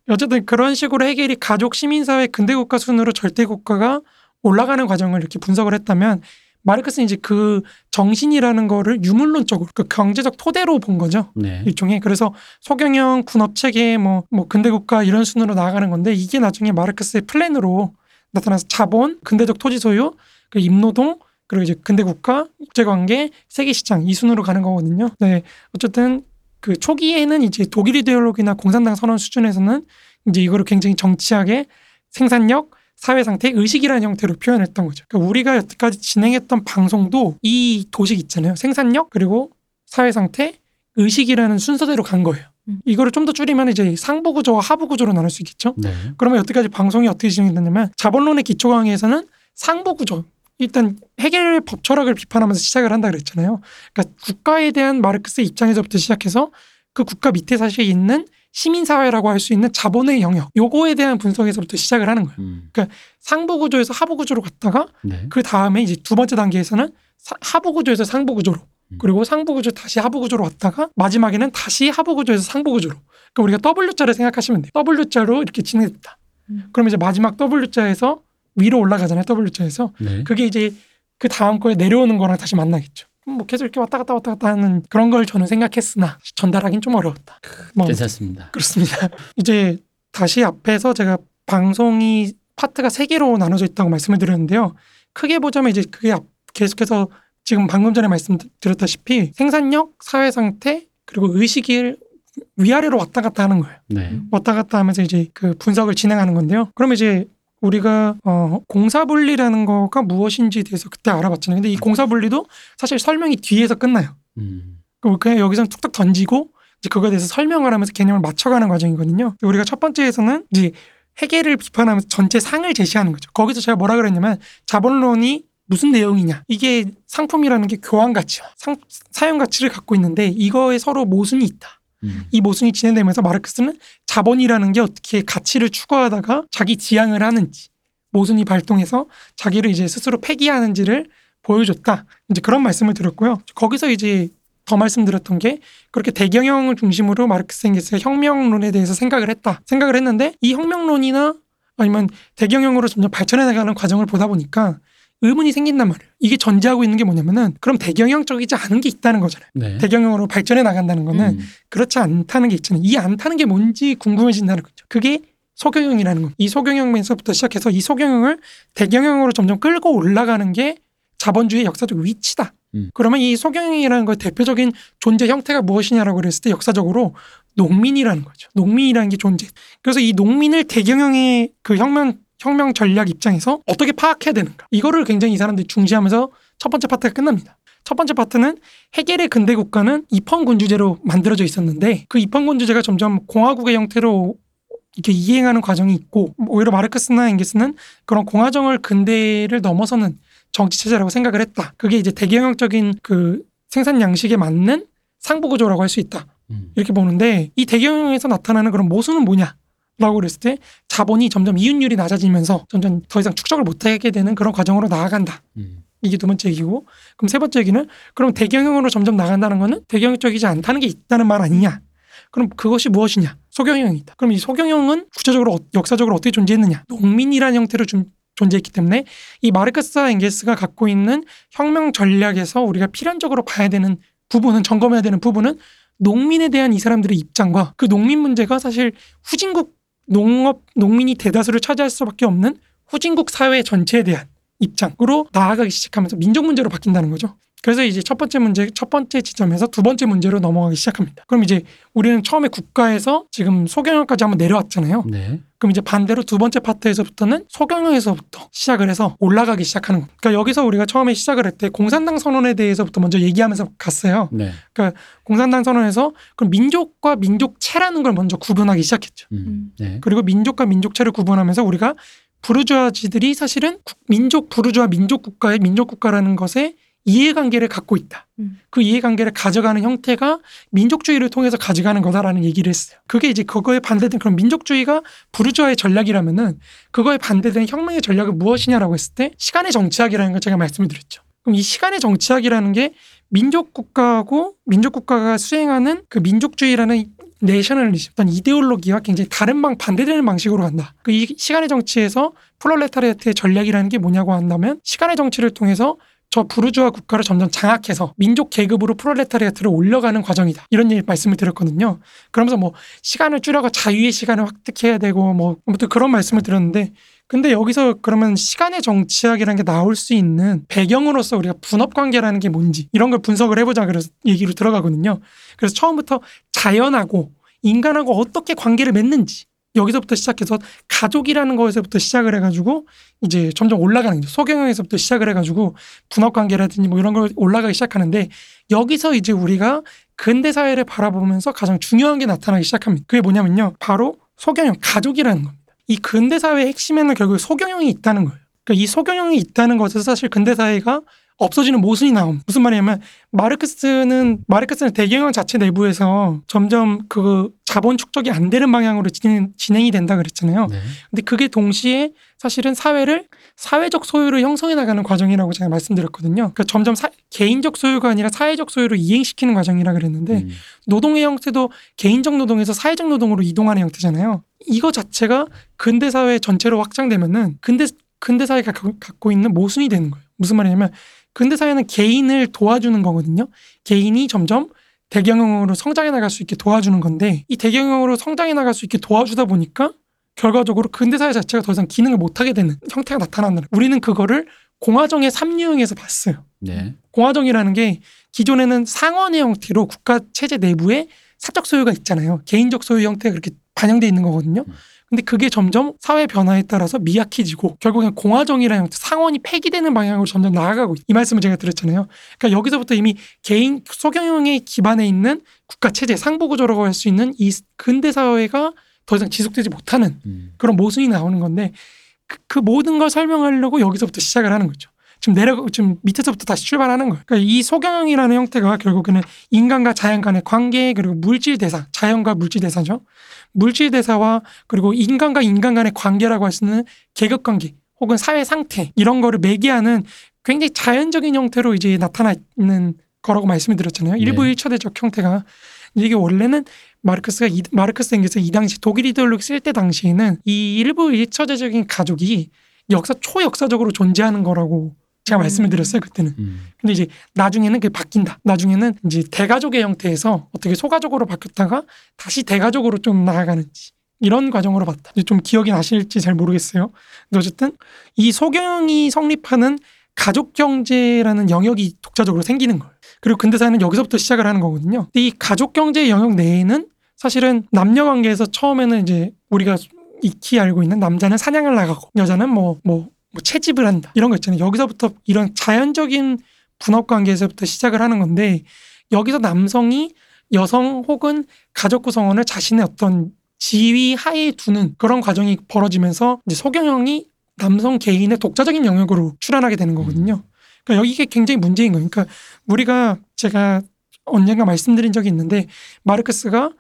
어쨌든 그런 식으로 해결이 가족 시민사회 근대 국가 순으로 절대 국가가 올라가는 과정을 이렇게 분석을 했다면 마르크스는 이제 그 정신이라는 거를 유물론적으로 그 경제적 토대로 본 거죠. 네. 일종의 그래서 소경영 군업 체계 뭐, 뭐 근대 국가 이런 순으로 나아가는 건데 이게 나중에 마르크스의 플랜으로 나타나서 자본, 근대적 토지 소유, 그 임노동 그리고 이제 근대 국가, 국제 관계, 세계 시장 이 순으로 가는 거거든요. 네, 어쨌든 그 초기에는 이제 독일 이데올로기나 공산당 선언 수준에서는 이제 이거를 굉장히 정치하게 생산력, 사회 상태, 의식이라는 형태로 표현했던 거죠. 그러니까 우리가 여태까지 진행했던 방송도 이 도식 있잖아요. 생산력 그리고 사회 상태, 의식이라는 순서대로 간 거예요. 음. 이거를 좀 더 줄이면 이제 상부 구조와 하부 구조로 나눌 수 있겠죠. 네. 그러면 여태까지 방송이 어떻게 진행됐냐면 자본론의 기초 강의에서는 상부 구조 일단 해결 법 철학을 비판하면서 시작을 한다 그랬잖아요. 그러니까 국가에 대한 마르크스의 입장에서부터 시작해서 그 국가 밑에 사실 있는 시민 사회라고 할 수 있는 자본의 영역 요거에 대한 분석에서부터 시작을 하는 거예요. 음. 상부 구조에서 하부 구조로 갔다가 네. 그 다음에 이제 두 번째 단계에서는 사- 하부 구조에서 상부 구조로 음. 그리고 상부 구조 다시 하부 구조로 왔다가 마지막에는 다시 하부 구조에서 상부 구조로 그러니까 우리가 W자를 생각하시면 돼요. W자로 이렇게 진행됐다. 음. 그럼 이제 마지막 W자에서 위로 올라가잖아요. W자에서 네. 그게 이제 그 다음 거에 내려오는 거랑 다시 만나겠죠. 뭐 계속 이렇게 왔다 갔다 왔다 갔다 하는 그런 걸 저는 생각했으나 전달하긴 좀 어려웠다. 뭐 괜찮습니다. 그렇습니다. 이제 다시 앞에서 제가 방송이 파트가 세 개로 나눠져 있다고 말씀을 드렸는데요. 크게 보자면 이제 그게 앞- 계속해서 지금 방금 전에 말씀드렸다시피 생산력, 사회 상태, 그리고 의식을 위아래로 왔다 갔다 하는 거예요. 네. 왔다 갔다 하면서 이제 그 분석을 진행하는 건데요. 그러면 이제 우리가 어 공사분리라는 거가 무엇인지에 대해서 그때 알아봤잖아요. 근데 이 공사분리도 사실 설명이 뒤에서 끝나요. 음. 그냥 여기서 툭툭 던지고 이제 그거에 대해서 설명을 하면서 개념을 맞춰가는 과정이거든요. 우리가 첫 번째에서는 이제 해계를 비판하면서 전체 상을 제시하는 거죠. 거기서 제가 뭐라 그랬냐면 자본론이 무슨 내용이냐. 이게 상품이라는 게 교환 가치와 상, 사용 가치를 갖고 있는데 이거에 서로 모순이 있다. 음. 이 모순이 진행되면서 마르크스는 자본이라는 게 어떻게 가치를 추구하다가 자기 지향을 하는지 모순이 발동해서 자기를 이제 스스로 폐기하는지를 보여줬다. 이제 그런 말씀을 드렸고요. 거기서 이제 더 말씀드렸던 게 그렇게 대경영을 중심으로 마르크스 엥겔스가 혁명론에 대해서 생각을 했다. 생각을 했는데 이 혁명론이나 아니면 대경영으로 점점 발전해 나가는 과정을 보다 보니까 의문이 생긴단 말이에요. 이게 전제하고 있는 게 뭐냐면은 그럼 대경영적이지 않은 게 있다는 거잖아요. 네. 대경영으로 발전해 나간다는 거는 음. 그렇지 않다는 게 있잖아요. 이 않다는 게 뭔지 궁금해진다는 거죠. 그게 소경영이라는 겁니다. 이 소경영에서부터 시작해서 이 소경영을 대경영으로 점점 끌고 올라가는 게 자본주의의 역사적 위치다. 음. 그러면 이 소경영이라는 거 대표적인 존재 형태가 무엇이냐라고 그랬을 때 역사적으로 농민이라는 거죠. 농민이라는 게 존재. 그래서 이 농민을 대경영의 그 혁명 혁명 전략 입장에서 어떻게 파악해야 되는가. 이거를 굉장히 이 사람들이 중시하면서 첫 번째 파트가 끝납니다. 첫 번째 파트는 해겔의 근대 국가는 입헌군주제로 만들어져 있었는데 그 입헌군주제가 점점 공화국의 형태로 이렇게 이행하는 과정이 있고 오히려 마르크스나 엥게스는 그런 공화정을 근대를 넘어서는 정치 체제라고 생각을 했다. 그게 이제 대경영적인 그 생산 양식에 맞는 상부 구조라고 할 수 있다. 음. 이렇게 보는데 이 대경영에서 나타나는 그런 모순은 뭐냐? 라고 그랬을 때 자본이 점점 이윤율이 낮아지면서 점점 더 이상 축적을 못하게 되는 그런 과정으로 나아간다. 음. 이게 두 번째 얘기고. 그럼 세 번째 얘기는 그럼 대경영으로 점점 나간다는 거는 대경영적이지 않다는 게 있다는 말 아니냐? 그럼 그것이 무엇이냐? 소경영이다. 그럼 이 소경영은 구체적으로 어- 역사적으로 어떻게 존재했느냐? 농민이라는 형태로 좀 존재했기 때문에 이 마르크스와 엥겔스가 갖고 있는 혁명 전략에서 우리가 필연적으로 봐야 되는 부분은 점검해야 되는 부분은 농민에 대한 이 사람들의 입장과 그 농민 문제가 사실 후진국 농업 농민이 대다수를 차지할 수밖에 없는 후진국 사회 전체에 대한 입장으로 나아가기 시작하면서 민족 문제로 바뀐다는 거죠. 그래서 이제 첫 번째 문제, 첫 번째 지점에서 두 번째 문제로 넘어가기 시작합니다. 그럼 이제 우리는 처음에 국가에서 지금 소경영까지 한번 내려왔잖아요. 네. 그럼 이제 반대로 두 번째 파트에서부터는 소경영에서부터 시작을 해서 올라가기 시작하는 겁니다. 그러니까 여기서 우리가 처음에 시작을 할 때 공산당 선언에 대해서부터 먼저 얘기하면서 갔어요. 네. 공산당 선언에서 그럼 민족과 민족체라는 걸 먼저 구분하기 시작했죠. 음. 네. 그리고 민족과 민족체를 구분하면서 우리가 부르주아지들이 사실은 국- 민족 부르주아 민족 국가의 민족 국가라는 것에 이해관계를 갖고 있다. 음. 그 이해관계를 가져가는 형태가 민족주의를 통해서 가져가는 거다라는 얘기를 했어요. 그게 이제 그거에 반대된 그런 민족주의가 부르주아의 전략이라면은 그거에 반대된 혁명의 전략은 무엇이냐라고 했을 때 시간의 정치학이라는 걸 제가 말씀을 드렸죠. 그럼 이 시간의 정치학이라는 게 민족 국가하고 민족 국가가 수행하는 그 민족주의라는 내셔널리즘 어떤 이데올로기와 굉장히 다른 방 반대되는 방식으로 간다. 그 이 시간의 정치에서 프롤레타리아트의 전략이라는 게 뭐냐고 한다면 시간의 정치를 통해서 저 부르주아 국가를 점점 장악해서 민족 계급으로 프롤레타리아트를 올려가는 과정이다. 이런 얘기 말씀을 드렸거든요. 그러면서 뭐 시간을 줄여가 자유의 시간을 획득해야 되고 뭐 아무튼 그런 말씀을 드렸는데 근데 여기서 그러면 시간의 정치학이라는 게 나올 수 있는 배경으로서 우리가 분업 관계라는 게 뭔지 이런 걸 분석을 해보자 그래서 얘기로 들어가거든요. 그래서 처음부터 자연하고 인간하고 어떻게 관계를 맺는지 여기서부터 시작해서 가족이라는 거에서부터 시작을 해가지고 이제 점점 올라가는 거죠. 소경영에서부터 시작을 해가지고 분업 관계라든지 뭐 이런 걸 올라가기 시작하는데 여기서 이제 우리가 근대 사회를 바라보면서 가장 중요한 게 나타나기 시작합니다. 그게 뭐냐면요. 바로 소경영, 가족이라는 겁니다. 이 근대 사회의 핵심에는 결국 소경영이 있다는 거예요. 그러니까 이 소경영이 있다는 것에서 사실 근대 사회가 없어지는 모순이 나옴. 무슨 말이냐면 마르크스는 마르크스는 대경영 자체 내부에서 점점 그 자본 축적이 안 되는 방향으로 진행, 진행이 된다 그랬잖아요. 네. 근데 그게 동시에 사실은 사회를 사회적 소유를 형성해 나가는 과정이라고 제가 말씀드렸거든요. 그러니까 점점 사- 개인적 소유가 아니라 사회적 소유로 이행시키는 과정이라 그랬는데 음. 노동의 형태도 개인적 노동에서 사회적 노동으로 이동하는 형태잖아요. 이거 자체가 근대 사회 전체로 확장되면은 근대 근대 사회가 가- 갖고 있는 모순이 되는 거예요. 무슨 말이냐면 근대 사회는 개인을 도와주는 거거든요. 개인이 점점 대경영으로 성장해 나갈 수 있게 도와주는 건데 이 대경영으로 성장해 나갈 수 있게 도와주다 보니까 결과적으로 근대 사회 자체가 더 이상 기능을 못 하게 되는 형태가 나타난다는. 거예요. 우리는 그거를 공화정의 삼유형에서 봤어요. 네. 공화정이라는 게 기존에는 상원의 형태로 국가 체제 내부에 사적 소유가 있잖아요. 개인적 소유 형태가 그렇게 반영돼 있는 거거든요. 음. 근데 그게 점점 사회 변화에 따라서 미약해지고 결국엔 공화정이라는 형태, 상원이 폐기되는 방향으로 점점 나아가고 있- 이 말씀을 제가 드렸잖아요. 그러니까 여기서부터 이미 개인 소경영에 기반해 있는 국가 체제 상부 구조라고 할 수 있는 이 근대 사회가 더 이상 지속되지 못하는 음. 그런 모순이 나오는 건데 그, 그 모든 걸 설명하려고 여기서부터 시작을 하는 거죠. 지금 내려 지금 밑에서부터 다시 출발하는 거예요. 그러니까 이 소경이라는 형태가 결국에는 인간과 자연 간의 관계 그리고 물질 대사, 자연과 물질 대사죠. 물질 대사와 그리고 인간과 인간 간의 관계라고 할 수 있는 계급 관계 혹은 사회 상태 이런 거를 매개하는 굉장히 자연적인 형태로 이제 나타나 있는 거라고 말씀을 드렸잖아요. 일부 네. 일처대적 형태가 이게 원래는 마르크스가 이, 마르크스 앵겔스 이 당시 독일 이데올로기 쓸 때 당시에는 이 일부 일처제적인 가족이 역사 초역사적으로 존재하는 거라고 제가 음. 말씀을 드렸어요 그때는. 음. 근데 이제 나중에는 그게 바뀐다. 나중에는 이제 대가족의 형태에서 어떻게 소가족으로 바뀌었다가 다시 대가족으로 좀 나아가는지 이런 과정으로 봤다. 이제 좀 기억이 나실지 잘 모르겠어요. 근데 어쨌든 이 소경이 성립하는 가족 경제라는 영역이 독자적으로 생기는 거예요. 그리고 근대사는 여기서부터 시작을 하는 거거든요. 이 가족 경제 영역 내에는 사실은 남녀 관계에서 처음에는 이제 우리가 익히 알고 있는 남자는 사냥을 나가고 여자는 뭐뭐 뭐 채집을 한다 이런 거 있잖아요. 여기서부터 이런 자연적인 분업 관계에서부터 시작을 하는 건데 여기서 남성이 여성 혹은 가족 구성원을 자신의 어떤 지위 하에 두는 그런 과정이 벌어지면서 이제 소경영이 남성 개인의 독자적인 영역으로 출현하게 되는 거거든요. 그러니까 여기 이게 굉장히 문제인 거예요. 그러니까 우리가 제가 언젠가 말씀드린 적이 있는데 마르크스가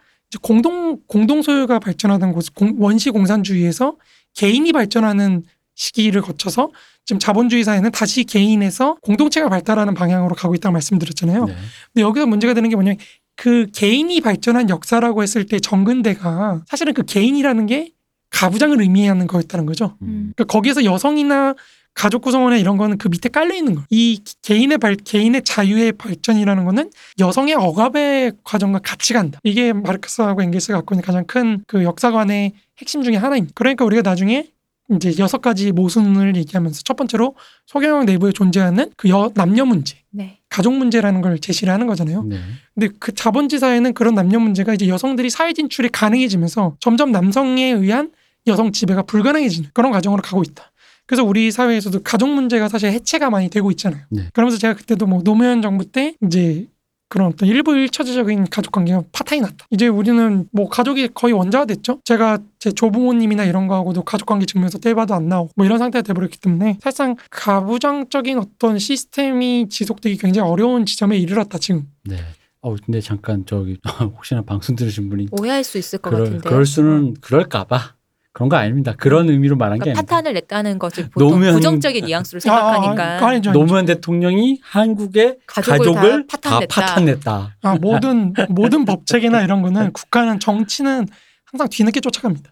공동 공동 소유가 발전하던 곳 공- 원시 공산주의에서 개인이 발전하는 시기를 거쳐서 지금 자본주의 사회는 다시 개인에서 공동체가 발달하는 방향으로 가고 있다고 말씀드렸잖아요. 네. 근데 여기서 문제가 되는 게 뭐냐면 그 개인이 발전한 역사라고 했을 때 정근대가 사실은 그 개인이라는 게 가부장을 의미하는 거였다는 거죠. 음. 그러니까 거기에서 여성이나 가족 구성원이나 이런 거는 그 밑에 깔려 있는 거예요. 이 개인의 발, 개인의 자유의 발전이라는 거는 여성의 억압의 과정과 같이 간다. 이게 마르크스하고 앵겔스가 갖고 있는 가장 큰 그 역사관의 핵심 중에 하나입니다. 그러니까 우리가 나중에 이제 여섯 가지 모순을 얘기하면서 첫 번째로 소경영 내부에 존재하는 그 여, 남녀 문제, 네. 가족 문제라는 걸 제시를 하는 거잖아요. 네. 근데 그 자본주의 사회는 그런 남녀 문제가 이제 여성들이 사회 진출이 가능해지면서 점점 남성에 의한 여성 지배가 불가능해지는 그런 과정으로 가고 있다. 그래서 우리 사회에서도 가족 문제가 사실 해체가 많이 되고 있잖아요. 네. 그러면서 제가 그때도 뭐 노무현 정부 때 이제 그런 어떤 일부 일처제적인 가족 관계가 파탄이 났다. 이제 우리는 뭐 가족이 거의 원자가 됐죠. 제가 제 조부모님이나 이런 거하고도 가족 관계 증명서 떼봐도 안 나오고 뭐 이런 상태가 돼버렸기 때문에 사실상 가부장적인 어떤 시스템이 지속되기 굉장히 어려운 지점에 이르렀다 지금. 네. 어 근데 잠깐 저기 혹시나 방송 들으신 분이 오해할 수 있을 것 그럴, 같은데. 그럴 수는 그럴까봐 그런 거 아닙니다. 그런 의미로 말한 게 그러니까 아닙니다. 파탄을 냈다는 것을 보통 노무현- 부정적인 뉘앙스로 생각하니까 아, 아, 아니죠. 노무현 대통령이 한국의 가족을 가족을, 다다 파탄냈다. 파탄냈다. 아, 모든 모든 법체계나 이런 거는 국가는 정치는 항상 뒤늦게 쫓아갑니다.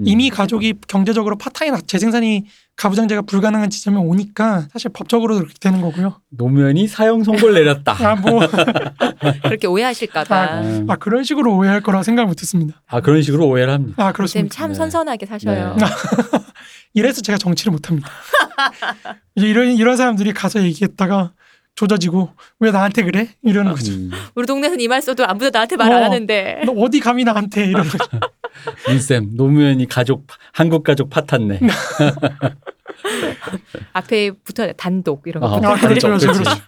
음. 이미 가족이 경제적으로 파탄이 나 재생산이 가부장제가 불가능한 지점에 오니까 사실 법적으로 그렇게 되는 거고요. 노무현이 사형 선고를 내렸다. 아뭐아 그렇게 오해하실까봐. 음. 그런 식으로 오해할 거라 생각 못 했습니다. 아 그런 식으로 오해를 합니다. 아쌤 그렇습니다. 참 네. 선선하게 사셔요. 네. 이래서 제가 정치를 못 합니다. 이제 이런 이런 사람들이 가서 얘기했다가 조져지고 왜 나한테 그래 이러는 거죠. 음. 우리 동네에서 이말 써도 아무도 나한테 말 안 어. 하는데. 너 어디 감히 나한테 이러는 거죠. 민쌤 노무현이 가족 한국 가족 파탄내. 앞에 붙어야 돼. 단독 이런 거. 아, 아, 돼. 그렇죠, 그렇죠, 그렇죠, 그렇죠.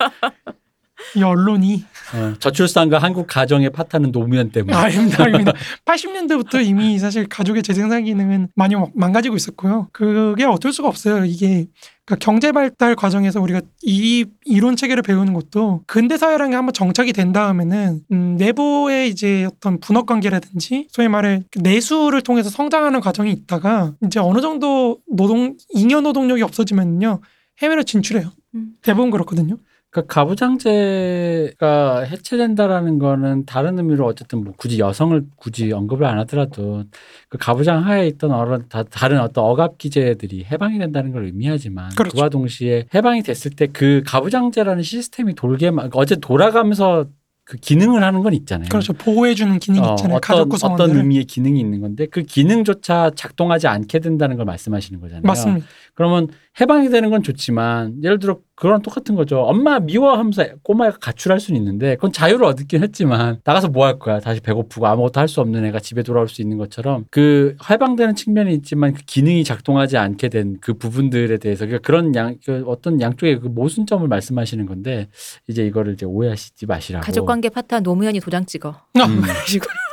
이 언론이 어, 저출산과 한국 가정의 파탄은 노무현 때문에. 아닙니다, 아닙니다. 80년대부터 이미 사실 가족의 재생산 기능은 많이 망가지고 있었고요. 그게 어쩔 수가 없어요. 이게 그러니까 경제 발달 과정에서 우리가 이 이론 체계를 배우는 것도 근대 사회라는 게 한번 정착이 된 다음에는 음, 내부의 이제 어떤 분업 관계라든지 소위 말해 그 내수를 통해서 성장하는 과정이 있다가 이제 어느 정도 노동 잉여 노동력이 없어지면요 해외로 진출해요. 음. 대부분 그렇거든요. 그 가부장제가 해체된다라는 거는 다른 의미로 어쨌든 뭐 굳이 여성을 굳이 언급을 안 하더라도 그 가부장 하에 있던 어른 다, 다른 어떤 억압 기제들이 해방이 된다는 걸 의미하지만 그렇죠. 그와 동시에 해방이 됐을 때 그 가부장제라는 시스템이 돌게 마- 어제 돌아가면서 그 기능을 하는 건 있잖아요. 그렇죠. 보호해주는 기능이 어, 있잖아요. 가족 어떤 구성원들. 어떤 의미의 기능이 있는 건데 그 기능조차 작동하지 않게 된다는 걸 말씀하시는 거잖아요. 맞습니다. 그러면 해방이 되는 건 좋지만 예를 들어 그런 똑같은 거죠. 엄마 미워하면서 꼬마가 가출할 수는 있는데 그건 자유를 얻긴 했지만 나가서 뭐 할 거야. 다시 배고프고 아무것도 할 수 없는 애가 집에 돌아올 수 있는 것처럼 그 해방되는 측면이 있지만 그 기능이 작동하지 않게 된 그 부분들에 대해서 그러니까 그런 양 그 어떤 양쪽의 그 모순점을 말씀하시는 건데 이제 이거를 이제 오해하시지 마시라고. 가족관계 파탄 노무현이 도장 찍어. 음.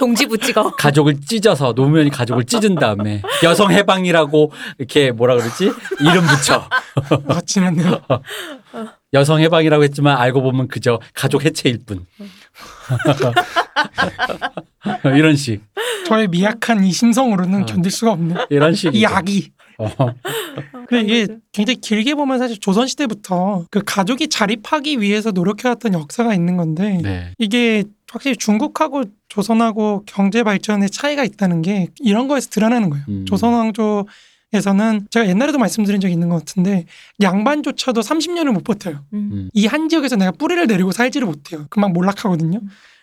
종지부 찍어. 가족을 찢어서 노무현이 가족을 찢은 다음에 여성 해방이라고 이렇게 뭐라 그러지 이름 붙여 아, 지났네요. 여성 해방이라고 했지만 알고 보면 그저 가족 해체일 뿐 이런 식 저의 미약한 이 심성으로는 어. 견딜 수가 없네. 이런 식 이 악이. 어, 근데 이게 굉장히 길게 보면 사실 조선 시대부터 그 가족이 자립하기 위해서 노력해왔던 역사가 있는 건데 네. 이게 확실히 중국하고 조선하고 경제 발전의 차이가 있다는 게 이런 거에서 드러나는 거예요. 음. 조선 왕조에서는 제가 옛날에도 말씀드린 적이 있는 것 같은데 양반조차도 30년을 못 버텨요. 음. 음. 이한 지역에서 내가 뿌리를 내리고 살지를 못해요. 금방 몰락하거든요.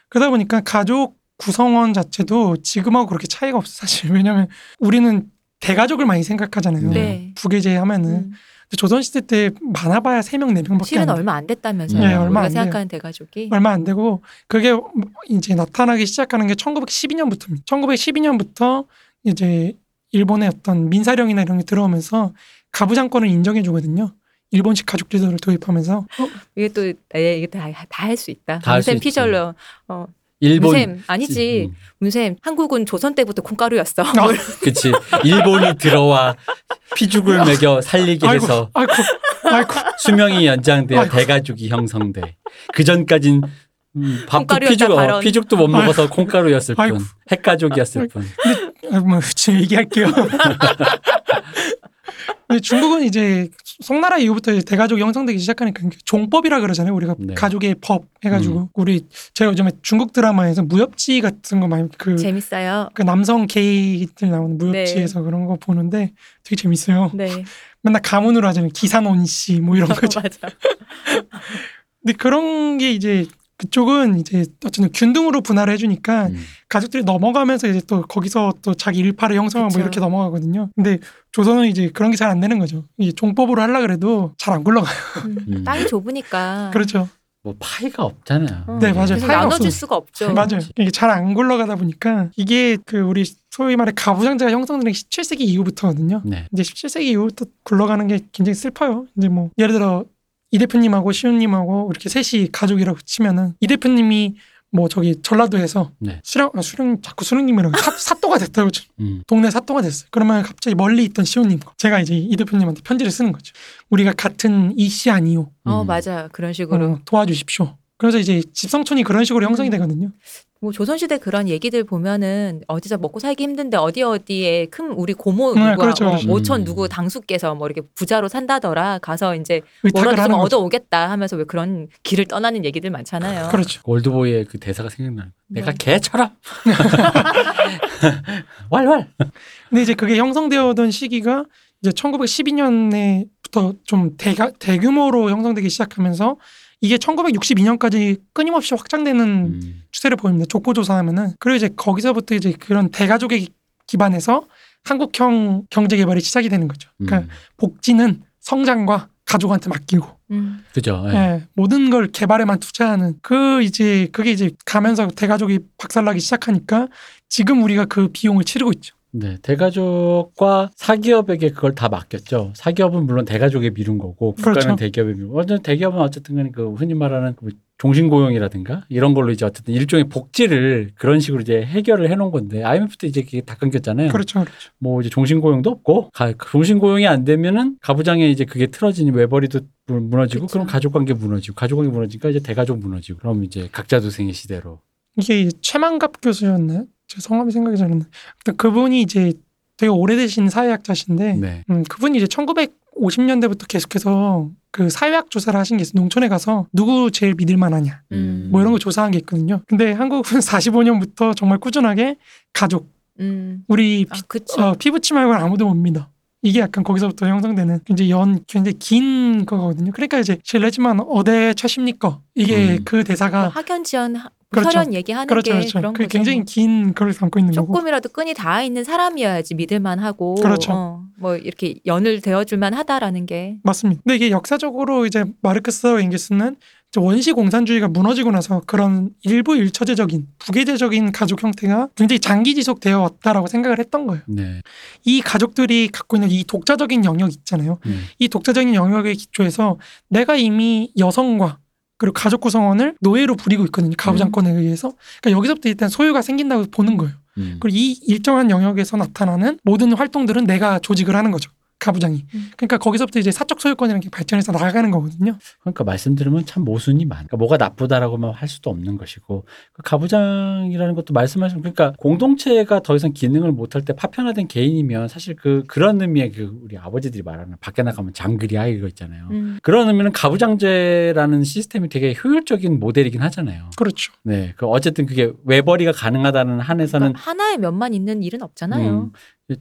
그러다 보니까 가족 구성원 자체도 지금하고 그렇게 차이가 없어 사실. 왜냐하면 우리는 대가족을 많이 생각하잖아요. 네. 부계제 하면은 음. 조선시대 때 많아봐야 세 명 네 명밖에 실은. 얼마 안 됐다면서요. 네, 얼마 우리가 안. 생각하는 대가족이. 얼마 안 되고 그게 이제 나타나기 시작하는 게 1912년부터입니다. 1912년부터 이제 일본의 어떤 민사령이나 이런 게 들어오면서 가부장권을 인정해 주거든요. 일본식 가족 제도를 도입하면서 이게 또 에, 이게 다할 수 있다. 다 할수 문쌤 있지. 피셜러. 어, 일본 문쌤 아니지. 음, 문쌤 한국은 조선 때부터 콩가루였어. 아, 그치 일본이 들어와 피죽을 먹여 살리게 아이고 해서 아이고 아이고 수명이 연장되어 아이고. 대가족이 형성돼 그 전까진 음, 밥도 피죽 어. 피죽도 못 먹어서 콩가루였을. 뿐 핵가족이었을 뿐 아, 뭐 지금 얘기할게요. 근데 중국은 이제 송나라 이후부터 이제 대가족이 형성되기 시작하니까 종법이라 그러잖아요. 우리가 네. 가족의 법 해가지고 음. 우리 제가 요즘에 중국 드라마에서 무협지 같은 거 많이 그, 재밌어요. 그 남성 게이들 나오는 무협지에서 그런 거 보는데 되게 재밌어요. 네. 맨날 가문으로 하잖아요. 기산온 씨뭐 이런 거죠. 맞아. 근데 그런 게 이제 그쪽은 이제 어쨌든 균등으로 분할을 해주니까 음. 가족들이 넘어가면서 이제 또 거기서 또 자기 일파를 형성하고 뭐. 이렇게 넘어가거든요. 근데 조선은 이제 그런 게 잘 안 되는 거죠. 이 종법으로 하려 그래도 잘 안 굴러가요. 음. 음. 땅이 좁으니까. 그렇죠. 뭐 파이가 없잖아요. 어, 네, 맞아요. 나눠줄. 수가 없죠. 맞아요. 이게 잘 안 굴러가다 보니까 이게 그 우리 소위 말해 가부장제가 형성된 게 17세기 이후부터거든요. 네. 이제 17세기 이후부터 굴러가는 게 굉장히 슬퍼요. 이제 뭐 예를 들어 이 대표님하고 시훈님하고 이렇게 셋이 가족이라고 치면은 이 대표님이 뭐 저기 전라도에서 네. 수령 아, 수령 자꾸 수령님이라고 사, 사또가 됐다고 쳐. 음. 동네 사또가 됐어요. 그러면 갑자기 멀리 있던 시호님과 제가 이제 이 대표님한테 편지를 쓰는 거죠. 우리가 같은 이 씨 아니요. 어, 음. 맞아. 그런 식으로. 어, 도와주십시오. 그래서 이제 집성촌이 그런 식으로 형성이 음. 되거든요. 뭐 조선시대 그런 얘기들 보면은 어디서 먹고 살기 힘든데 어디 어디에 큰 우리 고모 네, 누구야 그렇죠, 뭐 그렇죠. 모천 음. 누구 당수께서 뭐 이렇게 부자로 산다더라 가서 이제 뭐라도 좀. 얻어 오겠다 하면서 왜 그런 길을 떠나는 얘기들 많잖아요. 그렇죠. 올드보이의 그 대사가 생각나요. 내가 네. 개처럼 왈왈. 근데 이제 그게 형성되어던 시기가 이제 1912년에부터 좀 대가, 대규모로 형성되기 시작하면서 이게 1962년까지 끊임없이 확장되는 음. 추세를 보입니다. 족보 조사하면은 그리고 이제 거기서부터 이제 그런 대가족의 기반에서 한국형 경제 개발이 시작이 되는 거죠. 그러니까 음. 복지는 성장과 가족한테 맡기고 음. 그죠. 예. 예, 모든 걸 개발에만 투자하는 그 이제 그게 이제 가면서 대가족이 박살나기 시작하니까 지금 우리가 그 비용을 치르고 있죠. 네, 대가족과 사기업에게 그걸 다 맡겼죠. 사기업은 물론 대가족에 미룬 거고 국가는 그렇죠. 대기업에 미룬. 어쨌든 대기업은 어쨌든 간에 그 흔히 말하는 그 종신고용이라든가 이런 걸로 이제 어쨌든 일종의 복지를 그런 식으로 이제 해결을 해놓은 건데 IMF 때 이제 그게 다 끊겼잖아요. 그렇죠, 그렇죠. 뭐 이제 종신고용도 없고 가, 종신고용이 안 되면은 가부장에 이제 그게 틀어지니 외벌이도 무- 무너지고 그쵸. 그럼 가족관계 무너지고 가족관계 무너지니까 이제 대가족 무너지고 그럼 이제 각자 도생의 시대로. 이게 최만갑 교수였나요? 제 성함이 생각이 잘 안 나. 그분이 이제 되게 오래되신 사회학자신데 네. 음, 그분이 이제 1950년대부터 계속해서 그 사회학 조사를 하신 게 있어요. 농촌에 가서 누구 제일 믿을 만하냐 음. 뭐 이런 거 조사한 게 있거든요. 근데 한국은 45년부터 정말 꾸준하게 가족 음. 우리 아, 그쵸. 어, 피부치 말고는 아무도 못 믿어. 이게 약간 거기서부터 형성되는 굉장히 연 굉장히 긴 거거든요. 그러니까 이제 실례지만 어대 최십니까 이게 음. 그 대사가 뭐 학연 지연 하- 그렇죠. 혈연 얘기하는 그렇죠, 게 그렇죠. 그런 그 거죠. 굉장히 뭐. 긴걸 담고 있는 거고. 조금이라도 끈이 닿아 있는 사람이어야지 믿을만 하고 그렇죠. 어, 뭐 이렇게 연을 되어줄만 하다라는 게 맞습니다. 근데 이게 역사적으로 이제 마르크스와 엥겔스는 원시 공산주의가 무너지고 나서 그런 일부 일처제적인 부계제적인 가족 형태가 굉장히 장기 지속되어 왔다라고 생각을 했던 거예요. 네. 이 가족들이 갖고 있는 이 독자적인 영역 있잖아요. 음. 이 독자적인 영역의 기초에서 내가 이미 여성과 그리고 가족 구성원을 노예로 부리고 있거든요. 가부장권에 의해서. 그러니까 여기서부터 일단 소유가 생긴다고 보는 거예요. 음. 그리고 이 일정한 영역에서 나타나는 모든 활동들은 내가 조직을 하는 거죠. 가부장이. 음. 그러니까 거기서부터 이제 사적 소유권이라는 게 발전해서 나아가는 거거든요. 그러니까 말씀드리면 참 모순이 많. 그러니까 뭐가 나쁘다라고만 할 수도 없는 것이고 그 가부장이라는 것도 말씀하신 그러니까 공동체가 더 이상 기능을 못할 때 파편화된 개인이면 사실 그 그런 의미의 그 우리 아버지들이 말하는 밖에 나가면 장그리야 이거 있잖아요. 음. 그런 의미는 가부장제라는 시스템이 되게 효율적인 모델이긴 하잖아요. 그렇죠. 네, 그 어쨌든 그게 외벌이가 가능하다는 한에서는 그러니까 하나의 면만 있는 일은 없잖아요. 음,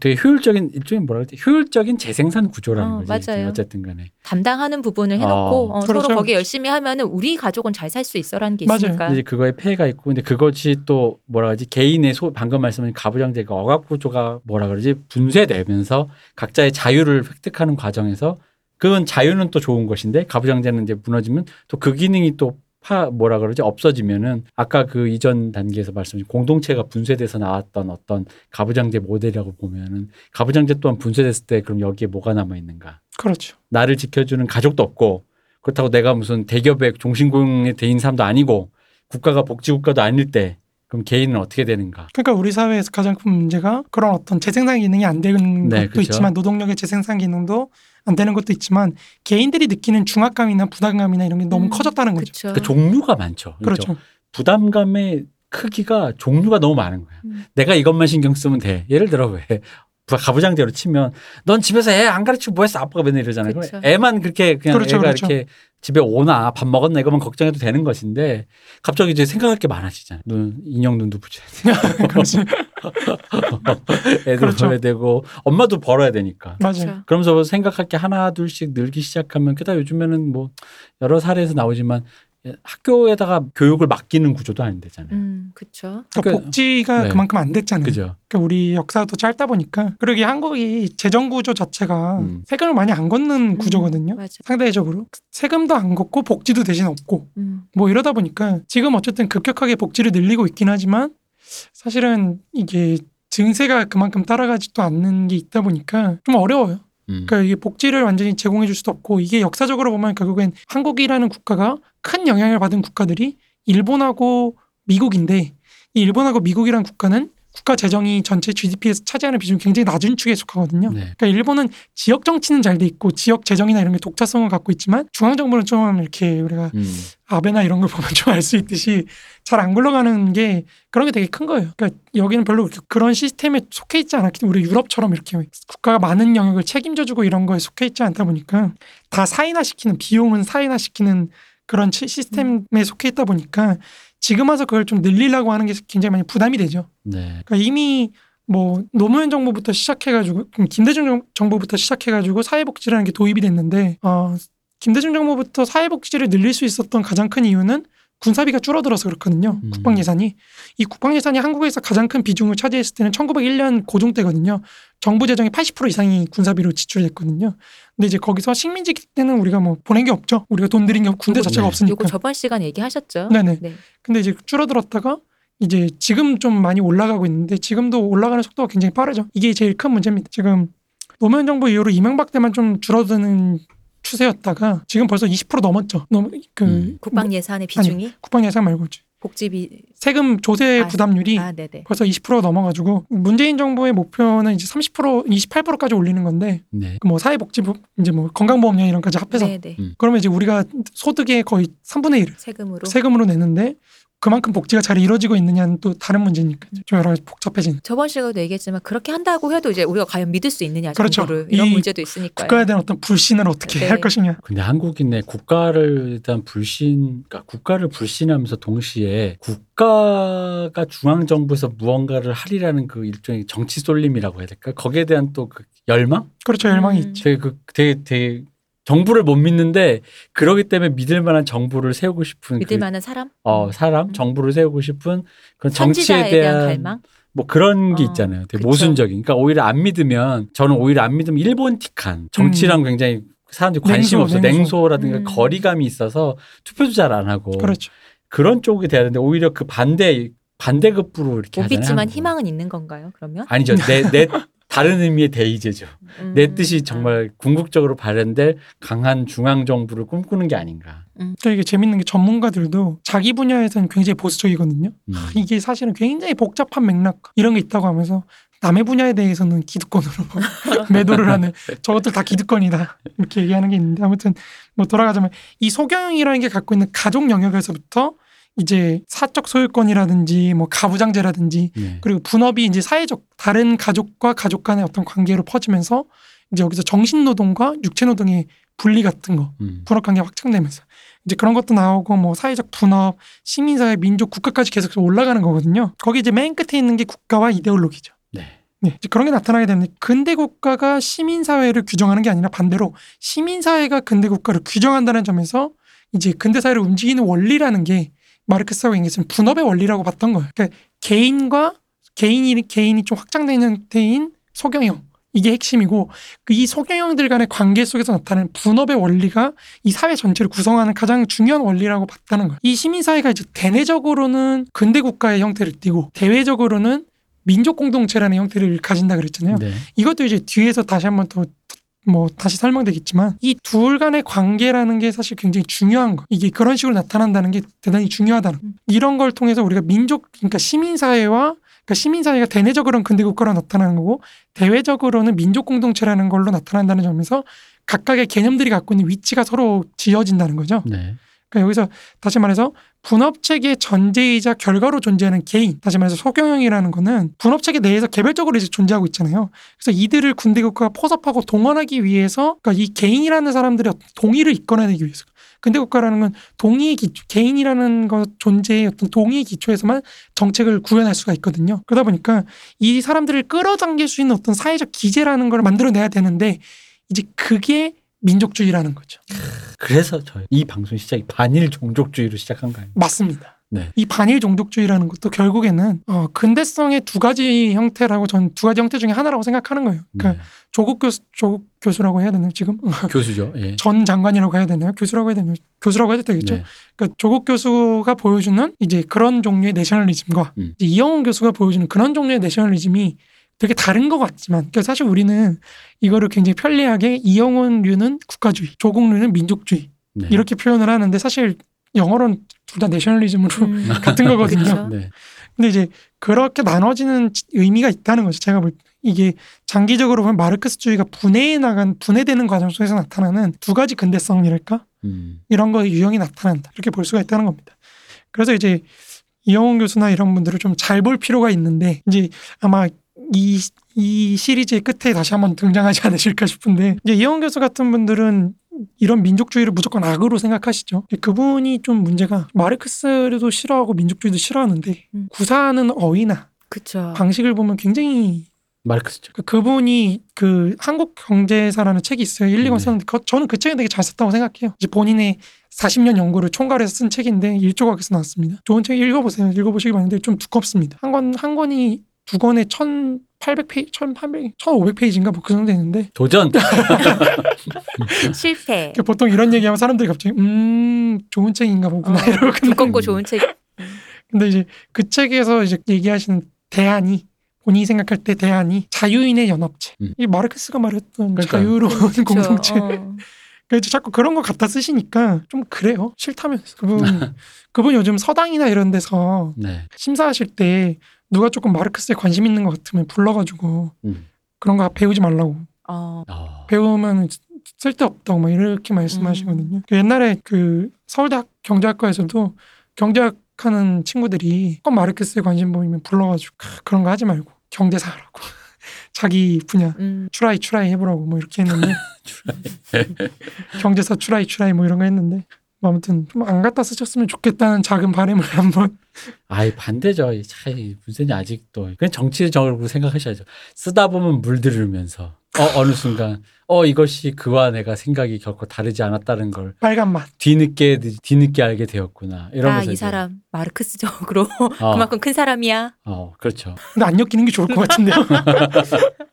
되게 효율적인 일종의 뭐라 그러지? 효율적인 재생산 구조라는 어, 거지. 맞아요. 어쨌든 간에. 담당하는 부분을 해놓고 어. 어, 그렇죠. 서로 거기에 열심히 하면은 우리 가족은 잘 살 수 있어라는 게 맞아요. 있으니까. 이제 그거에 폐해가 있고 근데 그것이 또 뭐라 그러지 개인의 소 방금 말씀하신 가부장제가 억압 구조가 뭐라 그러지 분쇄되면서 각자의 자유를 획득하는 과정에서 그건 자유는 또 좋은 것인데 가부장제는 이제 무너지면 또 그 기능이 또 파 뭐라 그러지 없어지면은 아까 그 이전 단계에서 말씀하신 공동체가 분쇄돼서 나왔던 어떤 가부장제 모델이라고 보면은 가부장제 또한 분쇄됐을 때 그럼 여기에 뭐가 남아 있는가? 그렇죠. 나를 지켜주는 가족도 없고 그렇다고 내가 무슨 대기업의 종신공에 대인 사람도 아니고 국가가 복지국가도 아닐 때 그럼 개인은 어떻게 되는가? 그러니까 우리 사회에서 가장 큰 문제가 그런 어떤 재생산 기능이 안 되는 네, 것도 그렇죠. 있지만 노동력의 재생산 기능도 안 되는 것도 있지만 개인들이 느끼는 중압감이나 부담감이나 이런 게 너무 음, 커졌다는 거죠. 그렇죠. 그 종류가 많죠. 그렇죠. 부담감의 크기가 종류가 너무 많은 거야. 음. 내가 이것만 신경 쓰면 돼. 예를 들어 왜 가부장제로 치면 넌 집에서 애 안 가르치고 뭐 했어? 아빠가 맨날 이러잖아요. 그쵸. 애만 그렇게 그냥 그렇죠, 애가 그렇죠. 이렇게 집에 오나 밥 먹었나 이거만 걱정해도 되는 것인데 갑자기 이제 생각할 게 많아지잖아요. 눈 인형 눈도 붙여야 돼. 그렇지. 애도 그렇죠. 벌어야 되고 엄마도 벌어야 되니까. 맞아요. 그렇죠. 그러면서 생각할 게 하나 둘씩 늘기 시작하면 게다가 요즘에는 뭐 여러 사례에서 나오지만 학교에다가 교육을 맡기는 구조도 안 되잖아요. 음, 그렇죠. 그러니까 그- 복지가 네. 그만큼 안 됐잖아요. 그죠? 그러니까 우리 역사가 더 짧다 보니까 그리고 이 한국이 재정 구조 자체가 음. 세금을 많이 안 걷는 구조거든요. 맞아. 상대적으로 세금도 안 걷고 복지도 대신 없고 음. 뭐 이러다 보니까 지금 어쨌든 급격하게 복지를 늘리고 있긴 하지만 사실은 이게 증세가 그만큼 따라가지도 않는 게 있다 보니까 좀 어려워요. 음. 그러니까 이게 복지를 완전히 제공해 줄 수도 없고 이게 역사적으로 보면 결국엔 한국이라는 국가가 큰 영향을 받은 국가들이 일본하고 미국인데 이 일본하고 미국이라는 국가는 국가 재정이 전체 GDP에서 차지하는 비중이 굉장히 낮은 축에 속하거든요. 네. 그러니까 일본은 지역 정치는 잘 돼 있고 지역 재정이나 이런 게 독자성을 갖고 있지만 중앙 정부는 좀 이렇게 우리가 음. 아베나 이런 걸 보면 좀 알 수 있듯이 잘 안 굴러가는 게 그런 게 되게 큰 거예요. 그러니까 여기는 별로 그런 시스템에 속해 있지 않았기 때문에 우리 유럽처럼 이렇게 국가가 많은 영역을 책임져주고 이런 거에 속해 있지 않다 보니까 다 사인화시키는 비용은 사인화시키는 그런 치- 시스템에 속해 있다 보니까 지금 와서 그걸 좀 늘리려고 하는 게 굉장히 많이 부담이 되죠. 네. 그러니까 이미 뭐 노무현 정부부터 시작해가지고 음, 김대중 정- 정부부터 시작해가지고 사회복지라는 게 도입이 됐는데 어, 김대중 정부부터 사회복지를 늘릴 수 있었던 가장 큰 이유는 군사비가 줄어들어서 그렇거든요. 음. 국방 예산이 이 국방 예산이 한국에서 가장 큰 비중을 차지했을 때는 1901년 고종 때거든요. 정부 재정의 80% 이상이 군사비로 지출됐거든요. 근데 이제 거기서 식민지 때는 우리가 뭐 보낸 게 없죠. 우리가 돈 들인 게 군대 자체가 네. 없으니까. 요거 저번 시간 얘기하셨죠? 네네. 네. 근데 이제 줄어들었다가 이제 지금 좀 많이 올라가고 있는데 지금도 올라가는 속도가 굉장히 빠르죠. 이게 제일 큰 문제입니다. 지금 노무현 정부 이후로 이명박 때만 좀 줄어드는 추세였다가 지금 벌써 20% 넘었죠. 너무 그 음. 국방 예산의 비중이 국방 예산 말고 복지비 세금 조세 아, 부담률이 아. 벌써 20% 넘어가지고 문재인 정부의 목표는 이제 30% 28%까지 올리는 건데 네. 뭐 사회복지부 이제 뭐 건강보험료 이런까지 합해서. 음. 그러면 이제 우리가 소득의 거의 3분의 1을 세금으로. 세금으로 내는데 그만큼 복지가 잘 이루어지고 있느냐는 또 다른 문제니까 좀 여러 가지 복잡해진 저번 시간에도 얘기했지만 그렇게 한다고 해도 이제 우리가 과연 믿을 수 있느냐 그렇죠. 정부를 이런 이 문제도 있으니까요. 국가에 대한 어떤 불신을 어떻게 네. 할 것이냐 근데 한국인의 국가를 대한 불신, 그러니까 국가를 불신하면서 동시에 국가가 중앙 정부에서 무언가를 하리라는 그 일종의 정치 쏠림이라고 해야 될까? 거기에 대한 또 그 열망? 그렇죠 열망이 음. 있죠 되게 그 되게 되게 정부를 못 믿는데 그러기 때문에 믿을 만한 정부를 세우고 싶은 믿을 그, 만한 사람? 어 사람 음. 정부를 세우고 싶은 그런 정치에 대한, 대한 갈망? 뭐 그런 게 어, 있잖아요. 되게 그쵸. 모순적인. 그러니까 오히려 안 믿으면 저는 오히려 안 믿으면 일본틱한 정치랑 굉장히 사람들이 관심 음. 냉소, 없어. 냉소. 냉소 라든가 음. 거리감이 있어서 투표도 잘 안 하고 그렇죠 그런 쪽이 돼야 되는데 오히려 그 반대 반대급부로 이렇게 못 하잖아요. 믿지만 한국은. 희망은 있는 건가요? 그러면? 아니죠. 내 내 다른 의미의 대의제죠. 음. 내 뜻이 정말 궁극적으로 발현될 강한 중앙 정부를 꿈꾸는 게 아닌가. 그러니까 이게 재밌는 게 전문가들도 자기 분야에서는 굉장히 보수적이거든요 음. 이게 사실은 굉장히 복잡한 맥락 이런 게 있다고 하면서 남의 분야에 대해서는 기득권으로 매도를 하는 저것들 다 기득권이다 이렇게 얘기하는 게 있는데 아무튼 뭐 돌아가자면 이 소경이라는 게 갖고 있는 가족 영역에서부터 이제 사적 소유권이라든지 뭐 가부장제라든지 네. 그리고 분업이 이제 사회적 다른 가족과 가족 간의 어떤 관계로 퍼지면서 이제 여기서 정신노동과 육체노동의 분리 같은 거 음. 분업 관계 가 확장되면서 이제 그런 것도 나오고 뭐 사회적 분업, 시민사회, 민족, 국가까지 계속 올라가는 거거든요. 거기 이제 맨 끝에 있는 게 국가와 이데올로기죠. 네. 네, 이제 그런 게 나타나게 되는데 근대 국가가 시민 사회를 규정하는 게 아니라 반대로 시민 사회가 근대 국가를 규정한다는 점에서 이제 근대 사회를 움직이는 원리라는 게 마르크스하고 앵겔스는 분업의 원리라고 봤던 거예요. 그러니까 개인과 개인이 개인이 좀 확장된 형태인 소경형 이게 핵심이고 그이 소경형들 간의 관계 속에서 나타나는 분업의 원리가 이 사회 전체를 구성하는 가장 중요한 원리라고 봤다는 거예요. 이 시민 사회가 이제 대내적으로는 근대 국가의 형태를 띠고 대외적으로는 민족 공동체라는 형태를 가진다 그랬잖아요. 네. 이것도 이제 뒤에서 다시 한번 더 뭐 다시 설명되겠지만 이 둘 간의 관계라는 게 사실 굉장히 중요한 거. 이게 그런 식으로 나타난다는 게 대단히 중요하다는 거. 음. 이런 걸 통해서 우리가 민족 그러니까 시민 사회와 그러니까 시민 사회가 대내적으로는 근대 국가로 나타나는 거고 대외적으로는 민족 공동체라는 걸로 나타난다는 점에서 각각의 개념들이 갖고 있는 위치가 서로 지어진다는 거죠. 네. 그러니까 여기서 다시 말해서 분업체계 전제이자 결과로 존재하는 개인, 다시 말해서 소경영이라는 거는 분업체계 내에서 개별적으로 이제 존재하고 있잖아요. 그래서 이들을 군대국가가 포섭하고 동원하기 위해서, 그러니까 이 개인이라는 사람들의 동의를 이끌어내기 위해서. 근대국가라는 건 동의의 기초, 개인이라는 것 존재의 어떤 동의의 기초에서만 정책을 구현할 수가 있거든요. 그러다 보니까 이 사람들을 끌어당길 수 있는 어떤 사회적 기제라는 걸 만들어내야 되는데 이제 그게 민족주의라는 거죠. 그래서 저희 이 방송 시작이 반일 종족주의로 시작한 거예요. 맞습니다. 네. 이 반일 종족주의라는 것도 결국에는 어, 근대성의 두 가지 형태라고 전 두 가지 형태 중에 하나라고 생각하는 거예요. 그러니까 조국 교수, 조국 교수라고 해야 되나요? 지금 네. 교수죠. 예. 전 장관이라고 해야 되나요? 교수라고 해야 되나요? 교수라고 해도 되겠죠. 네. 그러니까 조국 교수가 보여주는 이제 그런 종류의 내셔널리즘과 음. 이영훈 교수가 보여주는 그런 종류의 내셔널리즘이 되게 다른 것 같지만 그러니까 사실 우리는 이거를 굉장히 편리하게 이영훈류는 국가주의, 조국류는 민족주의 네. 이렇게 표현을 하는데 사실 영어로는 둘 다 내셔널리즘으로 음. 같은 거거든요. 그렇죠. 네. 근데 이제 그렇게 나눠지는 의미가 있다는 거죠. 제가 볼 때. 이게 장기적으로 보면 마르크스주의가 분해해 나간 분해되는 과정 속에서 나타나는 두 가지 근대성이랄까 음. 이런 거의 유형이 나타난다 이렇게 볼 수가 있다는 겁니다. 그래서 이제 이영훈 교수나 이런 분들을 좀 잘 볼 필요가 있는데 이제 아마 이, 이 시리즈의 끝에 다시 한번 등장하지 않으실까 싶은데 이제 이영훈 교수 같은 분들은 이런 민족주의를 무조건 악으로 생각하시죠. 그분이 좀 문제가 마르크스도 싫어하고 민족주의도 싫어하는데 음. 구사하는 어휘나 그쵸. 방식을 보면 굉장히 마르크스죠. 그- 그분이 그 한국 경제사라는 책이 있어요. 1, 2권 네. 썼는데 그- 저는 그 책은 되게 잘 썼다고 생각해요. 이제 본인의 40년 연구를 총괄해서 쓴 책인데 일조각에서 나왔습니다. 좋은 책 읽어보세요. 읽어보시기 바라는데 좀 두껍습니다. 한 권 한 권이 두 권에 1,800페이지, 1,800, 1,500페이지인가 뭐 그 정도 되는데 도전. 실패. 보통 이런 얘기하면 사람들이 갑자기 음 좋은 책인가 보구나 어, 이러고 두껍고 좋은 책. 근데 이제 그 책에서 이제 얘기하시는 대안이 본인이 생각할 때 대안이 자유인의 연합체. 음. 이 마르크스가 말했던 그러니까요. 자유로운 그쵸. 공동체. 어. 그래서 자꾸 그런 거 갖다 쓰시니까 좀 그래요. 싫다면서. 그분, 그분 요즘 서당이나 이런 데서 네. 심사하실 때 누가 조금 마르크스에 관심 있는 것 같으면 불러가지고 음. 그런 거 배우지 말라고. 어. 어. 배우면 쓸데없다고 막 이렇게 말씀하시거든요. 그 옛날에 그 서울대학 경제학과에서도 경제학 해석하는 친구들이 꼭 마르크스에 관심 보이면 불러가지고 크, 그런 거 하지 말고 경제사 하라고 자기 분야 음. 추라이 추라이 해보라고 뭐 이렇게 했는데 경제사 추라이 추라이 뭐 이런 거 했는데 뭐 아무튼 좀 안 갖다 쓰셨으면 좋겠다는 작은 바람을 한번 아이 반대죠. 이 차이 문세님 아직도 그냥 정치적으로 생각하셔야죠. 쓰다 보면 물들으면서 어 어느 순간 어 이것이 그와 내가 생각이 결코 다르지 않았다는 걸 빨간 맛 뒤늦게 뒤늦게 알게 되었구나. 이러면서 아, 이 이제, 사람 마르크스적으로 어, 그만큼 큰 사람이야. 어 그렇죠. 근데 안 엮이는 게 좋을 것 같은데요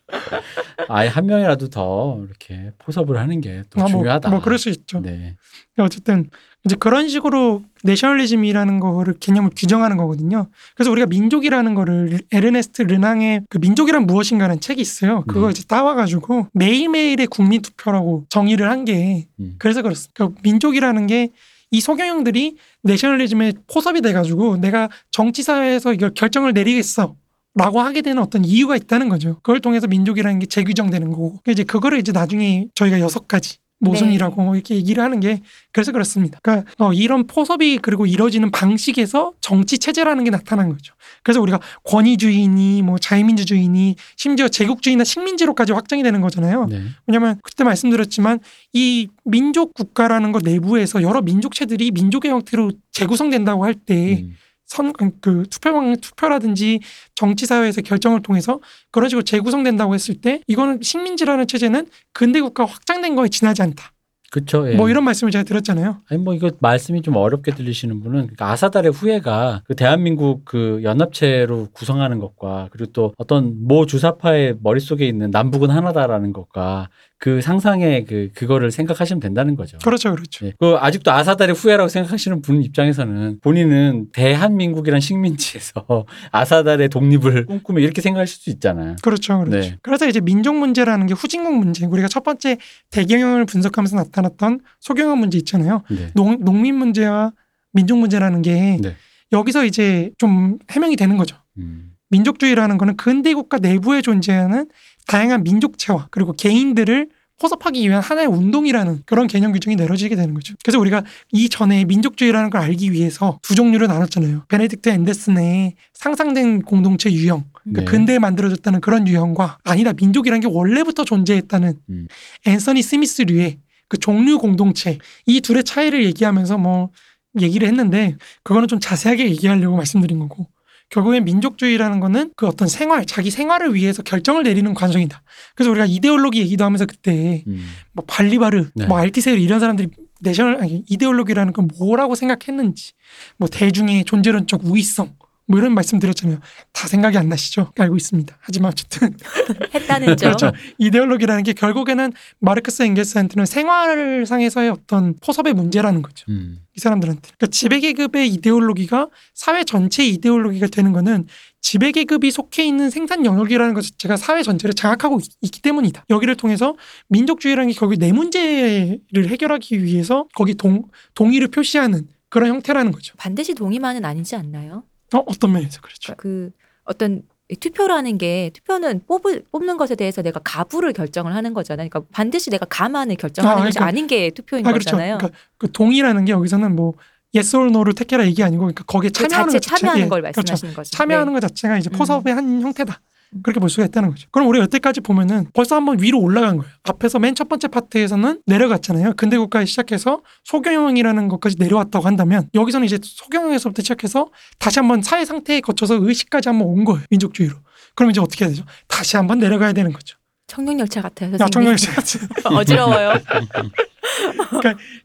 아예 한 명이라도 더 이렇게 포섭을 하는 게또 아, 뭐, 중요하다. 뭐 그럴 수 있죠 네. 어쨌든 이제 그런 식으로 내셔널리즘이라는 거를 개념을 규정하는 거거든요. 그래서 우리가 민족이라는 거를 에르네스트 르낭의 그 민족이란 무엇인가라는 책이 있어요. 그거 네. 이제 따와가지고 매일매일의 국민 투표라고 정의를 한게 음. 그래서 그렇습니다. 그러니까 민족이라는 게 이 소경영들이 내셔널리즘에 포섭이 돼가지고 내가 정치사회에서 이걸 결정을 내리겠어. 라고 하게 되는 어떤 이유가 있다는 거죠. 그걸 통해서 민족이라는 게 재규정되는 거고. 그러니까 이제 그거를 이제 나중에 저희가 여섯 가지 모순이라고 이렇게 얘기를 하는 게 그래서 그렇습니다. 그러니까 어, 이런 포섭이 그리고 이루어지는 방식에서 정치 체제라는 게 나타난 거죠. 그래서 우리가 권위주의니 뭐 자유민주주의니 심지어 제국주의나 식민지로까지 확정이 되는 거잖아요. 네. 왜냐하면 그때 말씀드렸지만 이 민족 국가라는 것 내부에서 여러 민족체들이 민족의 형태로 재구성된다고 할때 음. 선 그 투표방 투표라든지 정치 사회에서 결정을 통해서 그런 식으로 재구성된다고 했을 때 이거는 식민지라는 체제는 근대 국가 확장된 거에 지나지 않다. 그렇죠. 예. 뭐 이런 말씀을 제가 드렸잖아요. 아니 뭐 이거 말씀이 좀 어렵게 들리시는 분은 그러니까 아사달의 후예가 그 대한민국 그 연합체로 구성하는 것과 그리고 또 어떤 모 주사파의 머릿속에 있는 남북은 하나다라는 것과 그 상상의 그 그거를 생각하시면 된다는 거죠. 그렇죠, 그렇죠. 예. 그 아직도 아사달의 후예라고 생각하시는 분 입장에서는 본인은 대한민국이란 식민지에서 아사달의 독립을 꿈꾸며 이렇게 생각하실 수 있잖아요. 그렇죠, 그렇죠. 네. 그래서 이제 민족 문제라는 게 후진국 문제. 우리가 첫 번째 대경영을 분석하면서 나타났던 소경영 문제 있잖아요. 네. 농, 농민 문제와 민족 문제라는 게 네. 여기서 이제 좀 해명이 되는 거죠. 음. 민족주의라는 거는 근대 국가 내부에 존재하는 다양한 민족체와 그리고 개인들을 포섭하기 위한 하나의 운동이라는 그런 개념 규정이 내려지게 되는 거죠. 그래서 우리가 이전에 민족주의라는 걸 알기 위해서 두 종류를 나눴잖아요. 베네딕트 앤더슨의 상상된 공동체 유형, 그러니까 네. 근대에 만들어졌다는 그런 유형과 아니다 민족이라는 게 원래부터 존재했다는 음. 앤서니 스미스류의 그 종류 공동체 이 둘의 차이를 얘기하면서 뭐 얘기를 했는데 그거는 좀 자세하게 얘기하려고 말씀드린 거고 결국엔 민족주의라는 거는 그 어떤 생활 자기 생활을 위해서 결정을 내리는 과정이다. 그래서 우리가 이데올로기 얘기도 하면서 그때 음. 뭐 발리바르, 네. 뭐 알티세르 이런 사람들이 내셔널 아니 이데올로기라는 건 뭐라고 생각했는지 뭐 대중의 존재론적 우위성 뭐 이런 말씀 드렸잖아요. 다 생각이 안 나시죠? 알고 있습니다. 하지만 어쨌든 했다는 점. 그렇죠. 이데올로기라는 게 결국에는 마르크스 엥겔스한테는 생활상에서의 어떤 포섭의 문제라는 거죠. 음. 이 사람들한테. 그러니까 지배계급의 이데올로기가 사회 전체의 이데올로기가 되는 거는 지배계급이 속해 있는 생산 영역이라는 것 자체가 사회 전체를 장악하고 있- 있기 때문이다. 여기를 통해서 민족주의라는 게 결국 내 문제를 해결하기 위해서 거기 동, 동의를 표시하는 그런 형태라는 거죠. 반드시 동의만은 아니지 않나요? 어, 어떤 면에서 그렇죠. 그 어떤 이 투표라는 게 투표는 뽑을, 뽑는 것에 대해서 내가 가부를 결정을 하는 거잖아요. 그러니까 반드시 내가 가만을 결정하는 아, 것이 그러니까- 아닌 게 투표인 아, 그렇죠. 거잖아요. 그러니까 그 동의라는 게 여기서는 뭐 yes or no를 택해라 얘기 아니고 그러니까 거기에 그 참여하는 자체 것 자체, 참여하는 예, 걸 그렇죠. 말씀하시는 거죠. 참여하는 네. 것 자체가 이제 음. 포섭의 한 형태다. 그렇게 볼 수가 있다는 거죠. 그럼 우리 여태까지 보면은 벌써 한번 위로 올라간 거예요. 앞에서 맨 첫 번째 파트에서는 내려갔잖아요. 근대 국가에 시작해서 소경영이라는 것까지 내려왔다고 한다면 여기서는 이제 소경영에서부터 시작해서 다시 한번 사회 상태에 거쳐서 의식까지 한번 온 거예요. 민족주의로. 그럼 이제 어떻게 해야 되죠? 다시 한번 내려가야 되는 거죠. 청룡열차 같아요. 야, 선생님. 청룡열차. 어지러워요.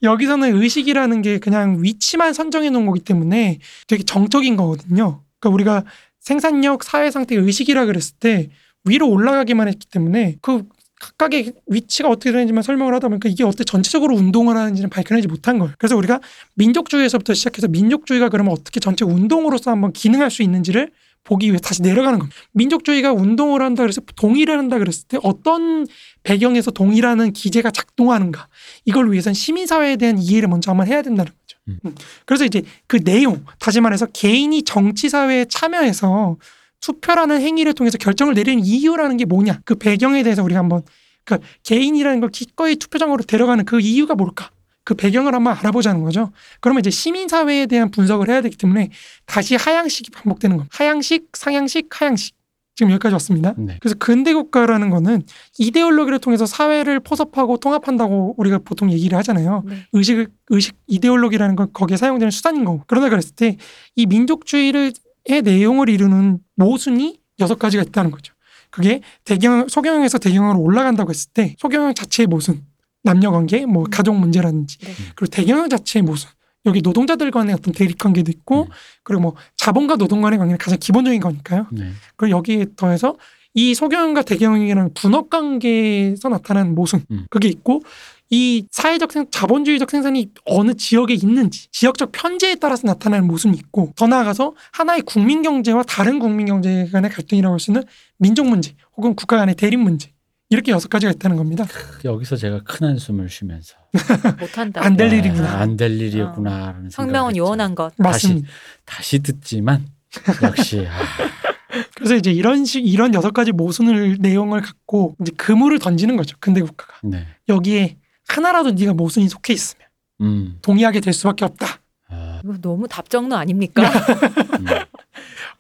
여기서는 의식이라는 게 그냥 위치만 선정해 놓은 거기 때문에 되게 정적인 거거든요. 그러니까 우리가 생산력, 사회 상태 의식이라 그랬을 때 위로 올라가기만 했기 때문에 그 각각의 위치가 어떻게 되는지만 설명을 하다 보니까 이게 어떻게 전체적으로 운동을 하는지는 밝혀내지 못한 거예요. 그래서 우리가 민족주의에서부터 시작해서 민족주의가 그러면 어떻게 전체 운동으로서 한번 기능할 수 있는지를 보기 위해 다시 내려가는 겁니다. 민족주의가 운동을 한다 그래서 동의를 한다 그랬을 때 어떤 배경에서 동의라는 기제가 작동하는가 이걸 위해선 시민사회에 대한 이해를 먼저 한번 해야 된다는. 그래서 이제 그 내용 다시 말해서 개인이 정치 사회에 참여해서 투표라는 행위를 통해서 결정을 내리는 이유라는 게 뭐냐 그 배경에 대해서 우리가 한번 그러니까 개인이라는 걸 기꺼이 투표장으로 데려가는 그 이유가 뭘까 그 배경을 한번 알아보자는 거죠. 그러면 이제 시민사회에 대한 분석을 해야 되기 때문에 다시 하향식이 반복되는 겁니다. 하향식, 상향식, 하향식. 지금 여기까지 왔습니다. 네. 그래서 근대 국가라는 거는 이데올로기를 통해서 사회를 포섭하고 통합한다고 우리가 보통 얘기를 하잖아요. 네. 의식 의식 이데올로기라는 건 거기에 사용되는 수단인 거고. 그러다 그랬을 때 이 민족주의를 의 내용을 이루는 모순이 여섯 가지가 있다는 거죠. 그게 대경 소경영에서 대경영으로 올라간다고 했을 때 소경영 자체의 모순, 남녀 관계, 뭐 음. 가족 문제라든지 네. 그리고 대경영 자체의 모순. 여기 노동자들 간의 어떤 대립 관계도 있고 음. 그리고 뭐 자본과 노동 간의 관계는 가장 기본적인 거니까요. 네. 그리고 여기에 더해서 이 소경영과 대경영이라는 분업 관계에서 나타나는 모순 음. 그게 있고 이 사회적 생, 자본주의적 생산이 어느 지역에 있는지 지역적 편제에 따라서 나타나는 모순이 있고 더 나아가서 하나의 국민 경제와 다른 국민 경제 간의 갈등이라고 할 수 있는 민족 문제 혹은 국가 간의 대립 문제 이렇게 여섯 가지가 있다는 겁니다. 여기서 제가 큰 한숨을 쉬면서 못한다. 안 될 일이구나. 안 될 일이었구나라는 성명은 생각을 요원한 것. 맞습니다. 다시 듣지만 역시 아, 그래서 이제 이런 식 이런 여섯 가지 모순을 내용을 갖고 이제 그물을 던지는 거죠. 근대 국가가 네. 여기에 하나라도 네가 모순이 속해 있으면 음. 동의하게 될 수밖에 없다. 아, 이거 너무 답정너 아닙니까? 음.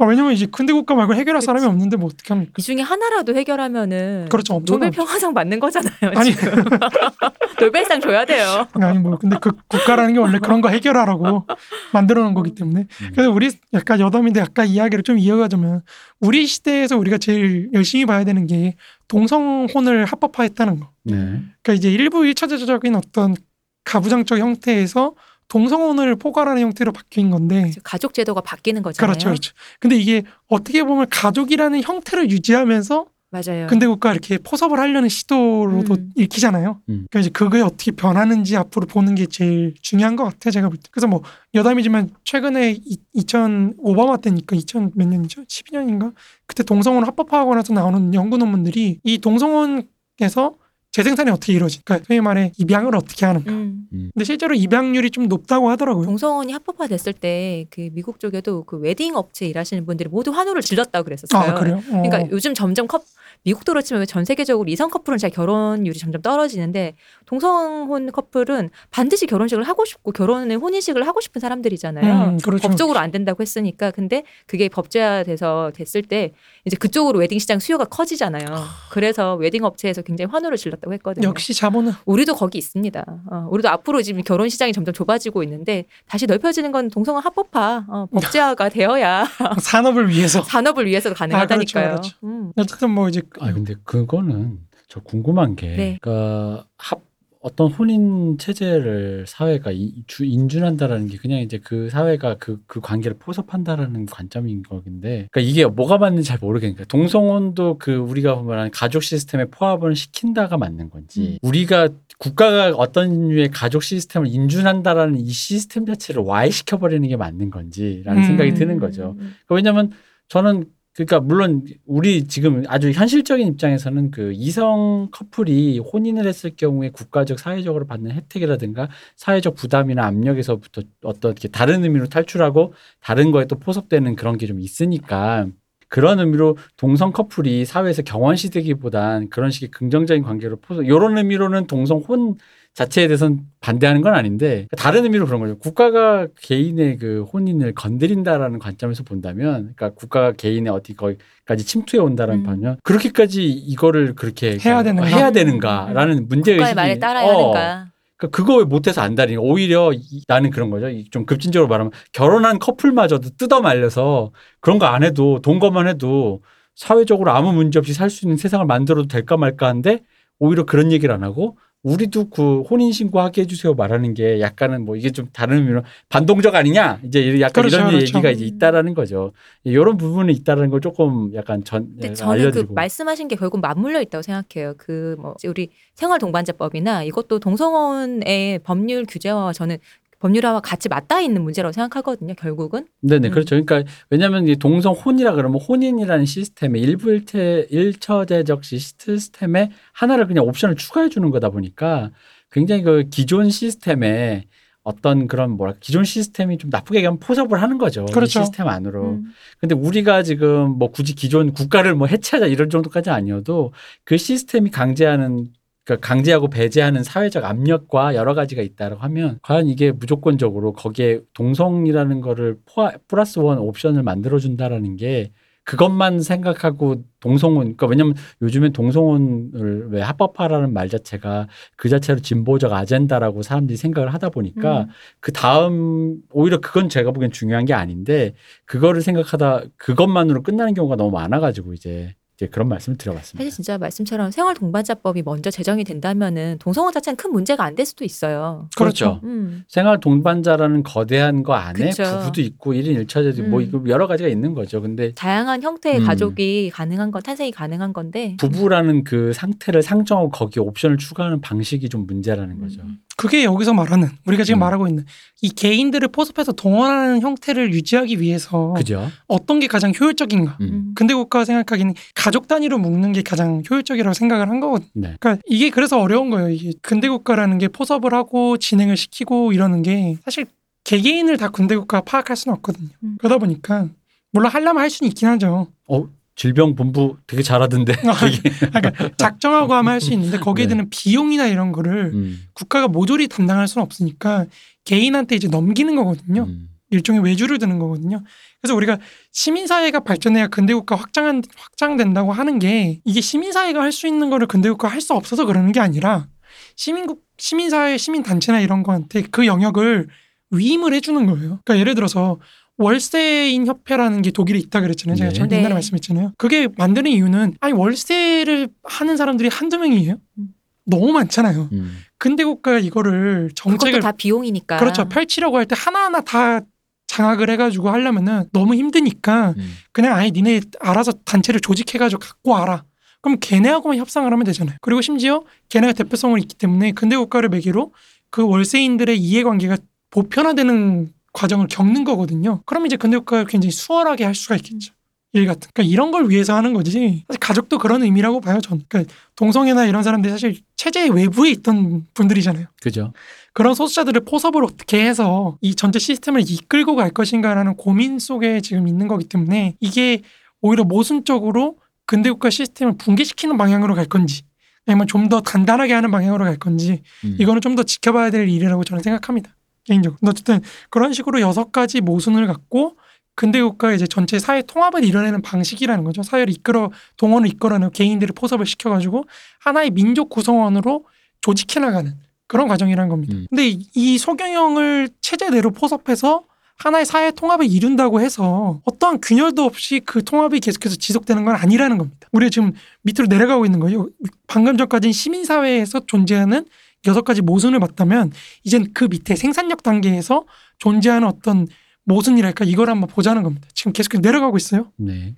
아, 왜냐면 이제 근대 국가 말고 해결할 사람이 그치. 없는데 뭐 어떻게 합니까? 이 중에 하나라도 해결하면은 그렇죠. 엄청난 노벨 평화상 받는 거잖아요. 아니. 노벨상 줘야 돼요. 아니 뭐 근데 그 국가라는 게 원래 그런 거 해결하라고 만들어 놓은 거기 때문에 음. 그래서 우리 약간 여담인데 약간 이야기를 좀 이어가자면 우리 시대에서 우리가 제일 열심히 봐야 되는 게 동성혼을 합법화했다는 거. 네. 그러니까 이제 일부 일차적인 어떤 가부장적 형태에서 동성혼을 포괄하는 형태로 바뀐 건데 가족 제도가 바뀌는 거잖아요. 그렇죠, 그렇죠. 근데 이게 어떻게 보면 가족이라는 형태를 유지하면서 맞아요. 근대 국가 이렇게 포섭을 하려는 시도로도 음. 읽히잖아요. 음. 그러니까 이제 그게 어떻게 변하는지 앞으로 보는 게 제일 중요한 것 같아요. 제가 볼 때. 그래서 뭐 여담이지만 최근에 이, 2000 오바마 때니까 2000 몇 년이죠? 12년인가? 그때 동성혼 합법화하고 나서 나오는 연구 논문들이 이 동성혼에서 재생산이 어떻게 이루어질까? 그러니까 소위 말해 입양을 어떻게 하는가? 음. 근데 실제로 입양률이 좀 높다고 하더라고요. 동성혼이 합법화됐을 때 그 미국 쪽에도 그 웨딩 업체 일하시는 분들이 모두 환호를 질렀다고 그랬었어요. 아 그래요? 어. 그러니까 요즘 점점 컵 미국도 그렇지만 전 세계적으로 이성 커플은 잘 결혼율이 점점 떨어지는데 동성혼 커플은 반드시 결혼식을 하고 싶고 결혼을 혼인식을 하고 싶은 사람들이잖아요. 음, 그렇죠. 법적으로 안 된다고 했으니까 근데 그게 법제화돼서 됐을 때 이제 그쪽으로 웨딩 시장 수요가 커지잖아요. 그래서 웨딩 업체에서 굉장히 환호를 질렀다고 했거든요. 역시 자본은 우리도 거기 있습니다. 어, 우리도 앞으로 지금 결혼 시장이 점점 좁아지고 있는데 다시 넓혀지는 건 동성혼 합법화, 어, 법제화가 되어야 산업을 위해서. 산업을 위해서도 가능하다니까요. 아, 그렇죠, 음. 어쨌든 뭐 이제 아 근데 그거는 저 궁금한 게 네. 그러니까 합 어떤 혼인 체제를 사회가 이- 주, 인준한다라는 게 그냥 이제 그 사회가 그, 그 관계를 포섭한다라는 관점인 거긴데 그러니까 이게 뭐가 맞는지 잘 모르겠으니까 동성혼도 그 우리가 말하는 가족 시스템에 포함을 시킨다가 맞는 건지 우리가 국가가 어떤 류의 가족 시스템을 인준한다라는 이 시스템 자체를 와해시켜 버리는 게 맞는 건지라는 음. 생각이 드는 거죠. 그러니까 왜냐면 저는 그러니까 물론 우리 지금 아주 현실적인 입장에서는 그 이성 커플이 혼인을 했을 경우에 국가적 사회적으로 받는 혜택이라든가 사회적 부담이나 압력에서부터 어떤 이렇게 다른 의미로 탈출하고 다른 거에 또 포섭되는 그런 게 좀 있으니까 그런 의미로 동성 커플이 사회에서 경원시되기보단 그런 식의 긍정적인 관계로 포섭 이런 의미로는 동성 혼 자체에 대해서는 반대하는 건 아닌데 다른 의미로 그런 거죠. 국가가 개인의 그 혼인을 건드린다라는 관점에서 본다면, 그러니까 국가가 개인의 어디 거기까지 침투해 온다라는 음. 반면 그렇게까지 이거를 그렇게 해야 되는가? 해야 되는가라는 문제 국가의 의식이 말에 따라야 어, 하는가. 그러니까 그거 왜 못해서 안 다니 오히려 이- 나는 그런 거죠. 이좀 급진적으로 말하면 결혼한 커플마저도 뜯어 말려서 그런 거 안 해도 돈 것만 해도 사회적으로 아무 문제 없이 살 수 있는 세상을 만들어도 될까 말까 한데 오히려 그런 얘기를 안 하고 우리도 그 혼인 신고하게 해주세요 말하는 게 약간은 뭐 이게 좀 다른 의미로 반동적 아니냐 이제 약간 그렇죠, 이런 그렇죠. 얘기가 이제 있다라는 거죠. 이런 부분이 있다라는 걸 조금 약간 전 근데 예, 저는 알려드리고 그 말씀하신 게 결국 맞물려 있다고 생각해요. 그 뭐 우리 생활 동반자법이나 이것도 동성혼의 법률 규제와 저는 법률화와 같이 맞닿아 있는 문제라고 생각하거든요. 결국은. 네네 음. 그렇죠. 그러니까 왜냐하면 이 동성 혼이라 그러면 혼인이라는 시스템의 일부 일체 일처제적 시스템에 하나를 그냥 옵션을 추가해 주는 거다 보니까 굉장히 그 기존 시스템에 어떤 그런 뭐랄 기존 시스템이 좀 나쁘게 얘기하면 포섭을 하는 거죠. 이 그렇죠. 시스템 안으로. 음. 근데 우리가 지금 뭐 굳이 기존 국가를 뭐 해체하자 이런 정도까지 아니어도 그 시스템이 강제하는 그러니까 강제하고 배제하는 사회적 압력과 여러 가지가 있다고 하면 과연 이게 무조건적으로 거기에 동성이라는 거를 포함 플러스 원 옵션을 만들어 준다라는 게 그것만 생각하고 동성혼 그러니까 왜냐면 요즘엔 동성혼을 왜 합법화라는 말 자체가 그 자체로 진보적 아젠다라고 사람들이 생각을 하다 보니까 음. 그 다음 오히려 그건 제가 보기엔 중요한 게 아닌데 그거를 생각하다 그것만으로 끝나는 경우가 너무 많아 가지고 이제 이제 그런 말씀을 드려봤습니다. 사실 진짜 말씀처럼 생활 동반자법이 먼저 제정이 된다면은 동성혼 자체는 큰 문제가 안 될 수도 있어요. 그렇죠. 음. 생활 동반자라는 거대한 거 안에 그쵸. 부부도 있고 1인 1차제도 뭐 음. 이거 여러 가지가 있는 거죠. 근데 다양한 형태의 음. 가족이 가능한 건 탄생이 가능한 건데 부부라는 그 상태를 상정하고 거기에 옵션을 추가하는 방식이 좀 문제라는 거죠. 음. 그게 여기서 말하는 우리가 지금 음. 말하고 있는 이 개인들을 포섭해서 동원하는 형태를 유지하기 위해서 그죠? 어떤 게 가장 효율적인가? 음. 음. 근대 국가가 생각하기는 가족 단위로 묶는 게 가장 효율적이라고 생각을 한 거거든요. 네. 그러니까 이게 그래서 어려운 거예요. 이게 근대 국가라는 게 포섭을 하고 진행을 시키고 이러는 게 사실 개개인을 다 근대 국가가 파악할 수는 없거든요. 음. 그러다 보니까 물론 하려면 할 수는 있긴 하죠. 어 질병본부 되게 잘하던데. 되게. 그러니까 작정하고 하면 할 수 있는데 거기에 네. 드는 비용이나 이런 거를 음. 국가가 모조리 담당할 수는 없으니까 개인한테 이제 넘기는 거거든요. 음. 일종의 외주를 드는 거거든요. 그래서 우리가 시민사회가 발전해야 근대국가 확장 확장된다고 하는 게 이게 시민사회가 할 수 있는 거를 근대국가 할 수 없어서 그러는 게 아니라 시민국 시민사회 시민단체나 이런 거한테 그 영역을 위임을 해주는 거예요. 그러니까 예를 들어서 월세인 협회라는 게 독일에 있다 그랬잖아요. 제가 네. 전 옛날에 네. 말씀했잖아요. 그게 만드는 이유는 아니 월세를 하는 사람들이 한두 명이에요. 음. 너무 많잖아요. 음. 근대 국가가 이거를 그것도 정책을 다 비용이니까. 그렇죠. 펼치려고 할 때 하나하나 다 장악을 해가지고 하려면은 너무 힘드니까 음. 그냥 아예 니네 알아서 단체를 조직해가지고 갖고 와라. 그럼 걔네하고만 협상을 하면 되잖아요. 그리고 심지어 걔네가 대표성을 있기 때문에 근대 국가를 매개로 그 월세인들의 이해관계가 보편화되는 과정을 겪는 거거든요. 그럼 이제 근대 국가가 굉장히 수월하게 할 수가 있겠죠. 일 같은. 그러니까 이런 걸 위해서 하는 거지. 사실 가족도 그런 의미라고 봐요. 저는. 그러니까 동성애나 이런 사람들이 사실 체제 외부에 있던 분들이잖아요. 그죠? 그런 소수자들을 포섭을 어떻게 해서 이 전체 시스템을 이끌고 갈 것인가라는 고민 속에 지금 있는 거기 때문에 이게 오히려 모순적으로 근대국가 시스템을 붕괴시키는 방향으로 갈 건지 아니면 좀 더 단단하게 하는 방향으로 갈 건지 음. 이거는 좀 더 지켜봐야 될 일이라고 저는 생각합니다. 개인적으로. 어쨌든 그런 식으로 여섯 가지 모순을 갖고 근대 국가 이제 전체 사회 통합을 이뤄내는 방식이라는 거죠. 사회를 이끌어 동원을 이끌어내고 개인들을 포섭을 시켜가지고 하나의 민족 구성원으로 조직해 나가는 그런 과정이라는 겁니다. 음. 근데 이- 이 소경영을 체제대로 포섭해서 하나의 사회 통합을 이룬다고 해서 어떠한 균열도 없이 그 통합이 계속해서 지속되는 건 아니라는 겁니다. 우리가 지금 밑으로 내려가고 있는 거예요. 방금 전까지는 시민사회에서 존재하는 여섯 가지 모순을 봤다면 이젠 그 밑에 생산력 단계에서 존재하는 어떤 모순이랄까 이걸 한번 보자는 겁니다. 지금 계속해서 내려가고 있어요. 네.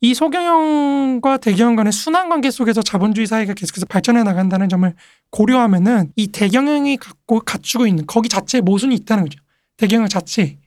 이 소경영과 대경영 간의 순환 관계 속에서 자본주의 사회가 계속해서 발전해 나간다는 점을 고려하면은 이 대경영이 갖고 갖추고 있는 거기 자체에 모순이 있다는 거죠. 대경영 자체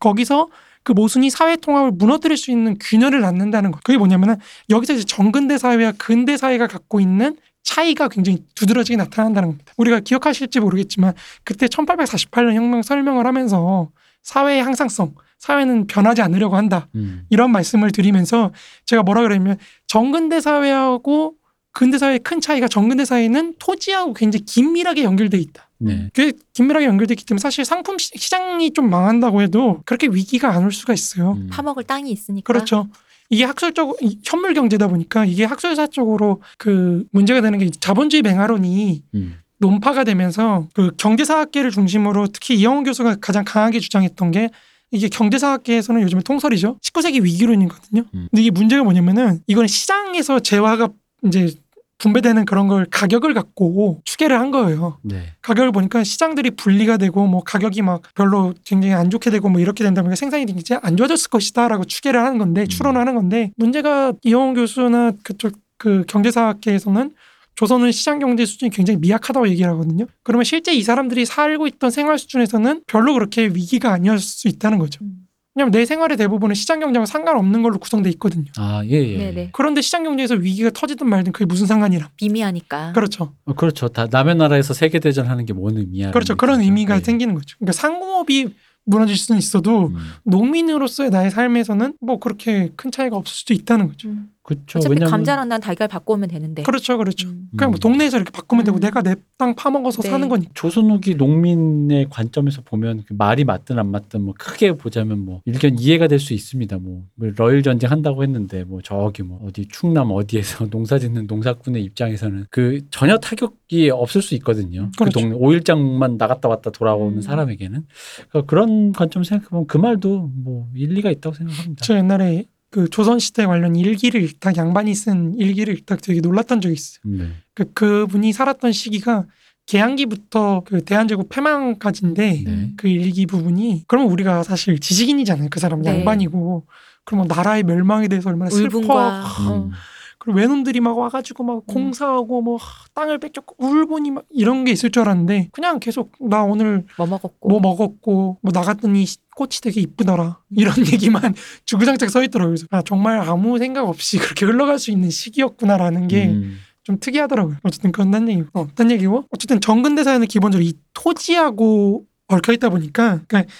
거기서 그 모순이 사회 통합을 무너뜨릴 수 있는 균열을 낳는다는 것. 그게 뭐냐면은 여기서 이제 정근대 사회와 근대 사회가 갖고 있는 차이가 굉장히 두드러지게 나타난다는 겁니다. 우리가 기억하실지 모르겠지만 그때 1848년 혁명 설명을 하면서 사회의 항상성, 사회는 변하지 않으려고 한다. 음. 이런 말씀을 드리면서 제가 뭐라 그러냐면 정근대 사회하고 근대 사회의 큰 차이가 정근대 사회는 토지하고 굉장히 긴밀하게 연결돼 있다. 네. 그게 긴밀하게 연결돼 있기 때문에 사실 상품 시- 시장이 좀 망한다고 해도 그렇게 위기가 안 올 수가 있어요. 음. 파먹을 땅이 있으니까. 그렇죠. 이게 학술적 이 현물 경제다 보니까 이게 학술사적으로 그 문제가 되는 게 자본주의 맹하론이 음. 논파가 되면서 그 경제사학계를 중심으로 특히 이영훈 교수가 가장 강하게 주장했던 게 이게 경제사학계에서는 요즘에 통설이죠. 19세기 위기론이거든요. 음. 근데 이게 문제가 뭐냐면은 이거는 시장에서 재화가 이제 분배되는 그런 걸 가격을 갖고 추계를 한 거예요. 네. 가격을 보니까 시장들이 분리가 되고 뭐 가격이 막 별로 굉장히 안 좋게 되고 뭐 이렇게 된다 보니까 생산이 굉장히 안 좋아졌을 것이다라고 추계를 하는 건데 추론을 하는 건데 문제가 이영훈 교수나 그쪽 그 경제사학계에서는 조선은 시장 경제 수준이 굉장히 미약하다고 얘기를 하거든요. 그러면 실제 이 사람들이 살고 있던 생활 수준에서는 별로 그렇게 위기가 아니었을 수 있다는 거죠. 음. 왜냐하면 내 생활의 대부분은 시장 경제와 상관없는 걸로 구성돼 있거든요. 아, 예, 예. 네네. 그런데 시장 경제에서 위기가 터지든 말든 그게 무슨 상관이람. 비미하니까. 그렇죠. 어, 그렇죠. 다 남의 나라에서 세계 대전 하는 게 뭔 의미야? 그렇죠. 그런 의미가 생기는 거죠. 그러니까 상공업이 무너질 수는 있어도 음. 농민으로서의 나의 삶에서는 뭐 그렇게 큰 차이가 없을 수도 있다는 거죠. 음. 그렇죠. 어차피 왜냐면 감자랑 난 달걀 바꿔 오면 되는데. 그렇죠, 그렇죠. 음. 그냥 뭐 음. 동네에서 이렇게 바꾸면 되고 음. 내가 내 땅 파먹어서 네. 사는 거니까. 조선후기 농민의 관점에서 보면 그 말이 맞든 안 맞든 뭐 크게 보자면 뭐 일견 이해가 될 수 있습니다. 뭐 러일 전쟁 한다고 했는데 뭐 저기 뭐 어디 충남 어디에서 농사짓는 농사꾼의 입장에서는 그 전혀 타격이 없을 수 있거든요. 그 그렇죠. 동네 오일장만 나갔다 왔다 돌아오는 음. 사람에게는 그러니까 그런 관점 생각해보면 그 말도 뭐 일리가 있다고 생각합니다. 저 옛날에 그 조선 시대 관련 일기를 읽다 양반이 쓴 일기를 읽다 되게 놀랐던 적이 있어요. 네. 그 그분이 살았던 시기가 개항기부터 그 대한제국 폐망까지인데 네. 그 일기 부분이 그러면 우리가 사실 지식인이잖아요. 그 사람 네. 양반이고 그러면 나라의 멸망에 대해서 얼마나 슬퍼. 음. 그리고 외놈들이 막 와가지고 막 공사하고 뭐 하, 땅을 뺏겼고 울보니 막 이런 게 있을 줄 알았는데 그냥 계속 나 오늘 뭐 먹었고. 뭐 먹었고 뭐 나갔더니 꽃이 되게 이쁘더라 이런 얘기만 주구장창 써 있더라고요. 그래서 아 정말 아무 생각 없이 그렇게 흘러갈 수 있는 시기였구나라는 게좀 음. 특이하더라고요. 어쨌든 그건 딴 얘기고. 어, 딴 얘기고. 어쨌든 정근대사에는 기본적으로 이 토지하고 얽혀 있다 보니까 그러니까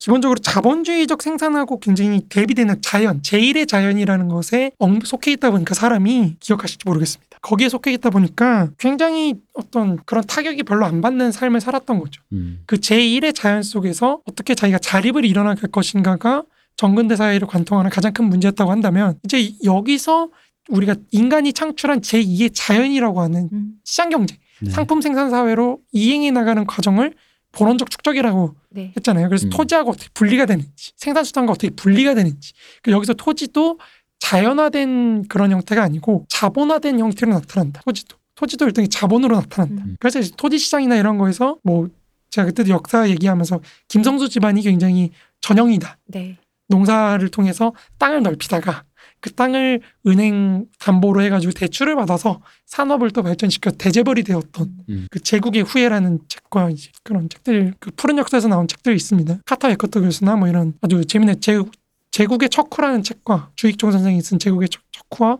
기본적으로 자본주의적 생산하고 굉장히 대비되는 자연, 제1의 자연이라는 것에 엉- 속해 있다 보니까 사람이 기억하실지 모르겠습니다. 거기에 속해 있다 보니까 굉장히 어떤 그런 타격이 별로 안 받는 삶을 살았던 거죠. 음. 그 제1의 자연 속에서 어떻게 자기가 자립을 일어나갈 것인가가 정근대 사회를 관통하는 가장 큰 문제였다고 한다면 이제 여기서 우리가 인간이 창출한 제2의 자연이라고 하는 음. 시장 경제, 네. 상품 생산 사회로 이행해 나가는 과정을 본원적 축적이라고 네. 했잖아요. 그래서 음. 토지하고 어떻게 분리가 되는지, 생산수단과 어떻게 분리가 되는지. 그 여기서 토지도 자연화된 그런 형태가 아니고 자본화된 형태로 나타난다. 토지도. 토지도 일종의 자본으로 나타난다. 음. 그래서 이제 토지 시장이나 이런 거에서 뭐 제가 그때도 역사 얘기하면서 김성수 집안이 굉장히 전형이다. 네. 농사를 통해서 땅을 넓히다가 그 땅을 은행 담보로 해가지고 대출을 받아서 산업을 또 발전시켜 대재벌이 되었던 음. 그 제국의 후예라는 책과 이제 그런 책들 그 푸른 역사에서 나온 책들이 있습니다. 카타 에커터 교수나 뭐 이런 아주 재미있는 제국 제국의 척후라는 책과 주익종 선생이 쓴 제국의 척- 척후와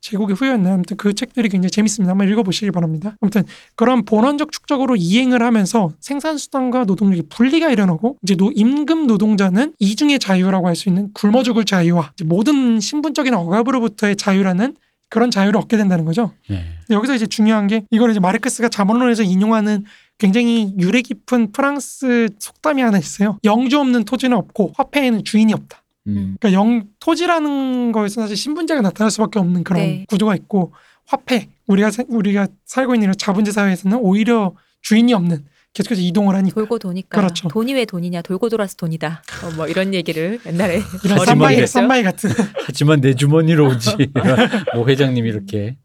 제국의 후예였나 아무튼 그 책들이 굉장히 재밌습니다. 한번 읽어보시기 바랍니다. 아무튼 그런 본원적 축적으로 이행을 하면서 생산수단과 노동력이 분리가 일어나고 이제 노, 임금 노동자는 이중의 자유라고 할 수 있는 굶어 죽을 자유와 모든 신분적인 억압으로부터의 자유라는 그런 자유를 얻게 된다는 거죠. 네. 여기서 이제 중요한 게 이걸 이제 마르크스가 자본론에서 인용하는 굉장히 유래 깊은 프랑스 속담이 하나 있어요. 영주 없는 토지는 없고 화폐에는 주인이 없다. 음. 그러니까 영 토지라는 거에서 사실 신분제가 나타날 수밖에 없는 그런 네. 구조가 있고 화폐 우리가 사- 우리가 살고 있는 이런 자본제 사회에서는 오히려 주인이 없는 계속해서 이동을 하니까 돌고 도니까 그렇죠. 돈이 왜 돈이냐 돌고 돌아서 돈이다 어, 뭐 이런 얘기를 옛날에 이런 이게- 쌈마이 같은 하지만 내 주머니로 오지. 뭐 회장님이 이렇게.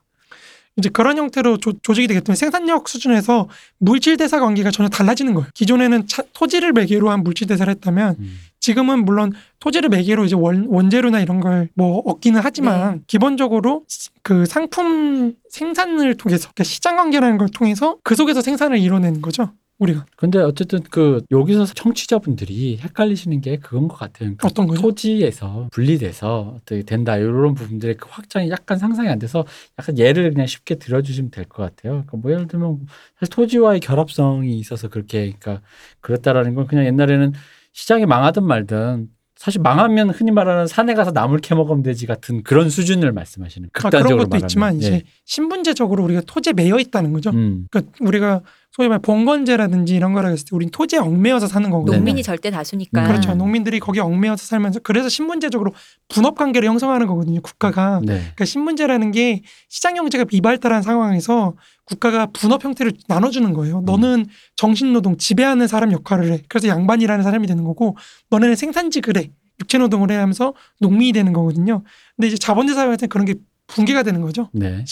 이제 그런 형태로 조, 조직이 되기 때문에 생산력 수준에서 물질 대사 관계가 전혀 달라지는 거예요. 기존에는 차- 토지를 매개로 한 물질 대사를 했다면 음. 지금은 물론 토지를 매개로 이제 원, 원재료나 이런 걸 뭐 얻기는 하지만 네. 기본적으로 시- 그 상품 생산을 통해서 그러니까 시장 관계라는 걸 통해서 그 속에서 생산을 이뤄내는 거죠. 우리가 근데 어쨌든 그 여기서 청취자분들이 헷갈리시는 게 그건 것 같아요. 그러니까 어떤 거죠? 토지에서 분리돼서 어떻게 된다 이런 부분들의 그 확장이 약간 상상이 안 돼서 약간 예를 그냥 쉽게 들어주시면 될 것 같아요. 그러니까 뭐 예를 들면 사실 토지와의 결합성이 있어서 그렇게 그러니까 그렇다라는 건 그냥 옛날에는 시장이 망하든 말든 사실 망하면 흔히 말하는 산에 가서 나물 캐 먹으면 되지 같은 그런 수준을 말씀하시는 아, 극단적으로 그런 것도 말하면. 있지만 이제 예. 신분제적으로 우리가 토지에 매여 있다는 거죠. 음. 그러니까 우리가 소위 말 봉건제라든지 이런 거라 했을 때 우린 토지에 얽매여서 사는 거거든요. 농민이. 절대 다수니까 그렇죠. 농민들이 거기에 얽매여서 살면서 그래서 신분제적으로 분업 관계를 형성하는 거거든요. 국가가. 네. 그러니까 신분제라는 게 시장 경제가 비발달한 상황에서 국가가 분업 형태를 나눠주는 거예요. 너는 정신노동 지배하는 사람 역할을 해. 그래서 양반이라는 사람이 되는 거고 너네는 생산직을 해. 육체노동을 해 하면서 농민이 되는 거거든요. 근데 이제 자본제 사회한테는 그런 게 붕괴가 되는 거죠. 네.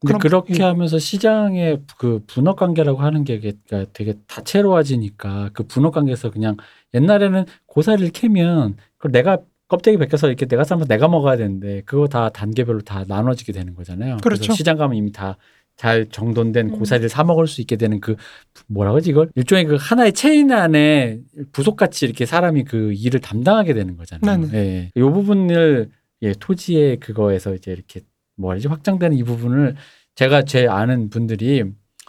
근데 그럼- 그렇게 예. 하면서 시장의 그 분업 관계라고 하는 게 그러니까 되게 다채로워지니까 그 분업 관계에서 그냥 옛날에는 고사리를 캐면 그걸 내가 껍데기 벗겨서 이렇게 내가 삶아서 내가 먹어야 되는데 그거 다 단계별로 다 나눠지게 되는 거잖아요. 그렇죠. 래서 시장 가면 이미 다 잘 정돈된 음. 고사리를 사 먹을 수 있게 되는 그 뭐라 그러지 이걸 일종의 그 하나의 체인 안에 부속같이 이렇게 사람이 그 일을 담당하게 되는 거잖아요. 네네. 예. 이 부분을 예, 토지의 그거에서 이제 이렇게 뭐라지 확장되는 이 부분을 제가 제 아는 분들이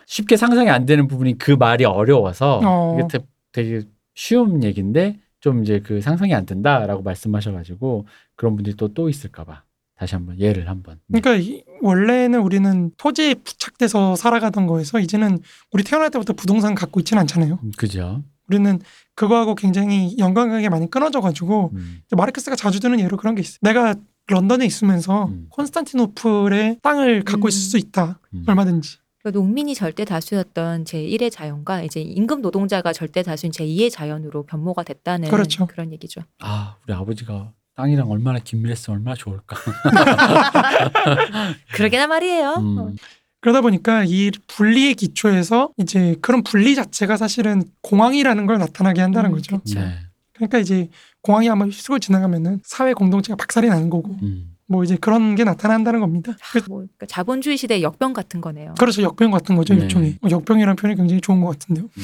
쉽게 상상이 안 되는 부분이 그 말이 어려워서 어. 이게 되- 되게 쉬운 얘기인데 좀 이제 그 상상이 안 된다라고 말씀하셔가지고 그런 분들이 또 또 있을까봐. 다시 한번 예를 한번. 그러니까 이- 원래는 우리는 토지에 부착돼서 살아가던 거에서 이제는 우리 태어날 때부터 부동산 갖고 있지는 않잖아요. 음, 그죠. 우리는 그거하고 굉장히 연관관계 많이 끊어져가지고 음, 마르크스가 자주 드는 예로 그런 게 있어요. 내가 런던에 있으면서 음. 콘스탄티노플의 땅을 갖고 음. 있을 수 있다. 음. 얼마든지. 그 농민이 절대 다수였던 제1의 자연과 이제 임금 노동자가 절대 다수인 제2의 자연으로 변모가 됐다는 그렇죠. 런 얘기죠. 아 우리 아버지가 땅이랑 얼마나 긴밀했으면 얼마나 좋을까. 그러게나 말이에요. 어. 음, 그러다 보니까 이 분리의 기초에서 이제 그런 분리 자체가 사실은 공황이라는 걸 나타나게 한다는 음, 거죠. 그쵸. 네. 그러니까 이제 공황이 한번 휩쓸고 지나가면은 사회 공동체가 박살이 나는 거고 음, 뭐 이제 그런 게 나타난다는 겁니다. 그래서 뭐 그러니까 자본주의 시대 의 역병 같은 거네요. 그렇죠 역병 같은 거죠 네. 일종의 뭐 역병이라는 표현이 굉장히 좋은 것 같은데요. 음,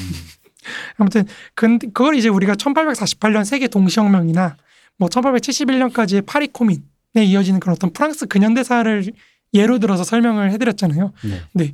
아무튼 근데 그걸 이제 우리가 1848년 세계 동시혁명이나 뭐 1871년까지의 파리 코민에 이어지는 그런 어떤 프랑스 근현대사를 예로 들어서 설명을 해드렸잖아요. 네.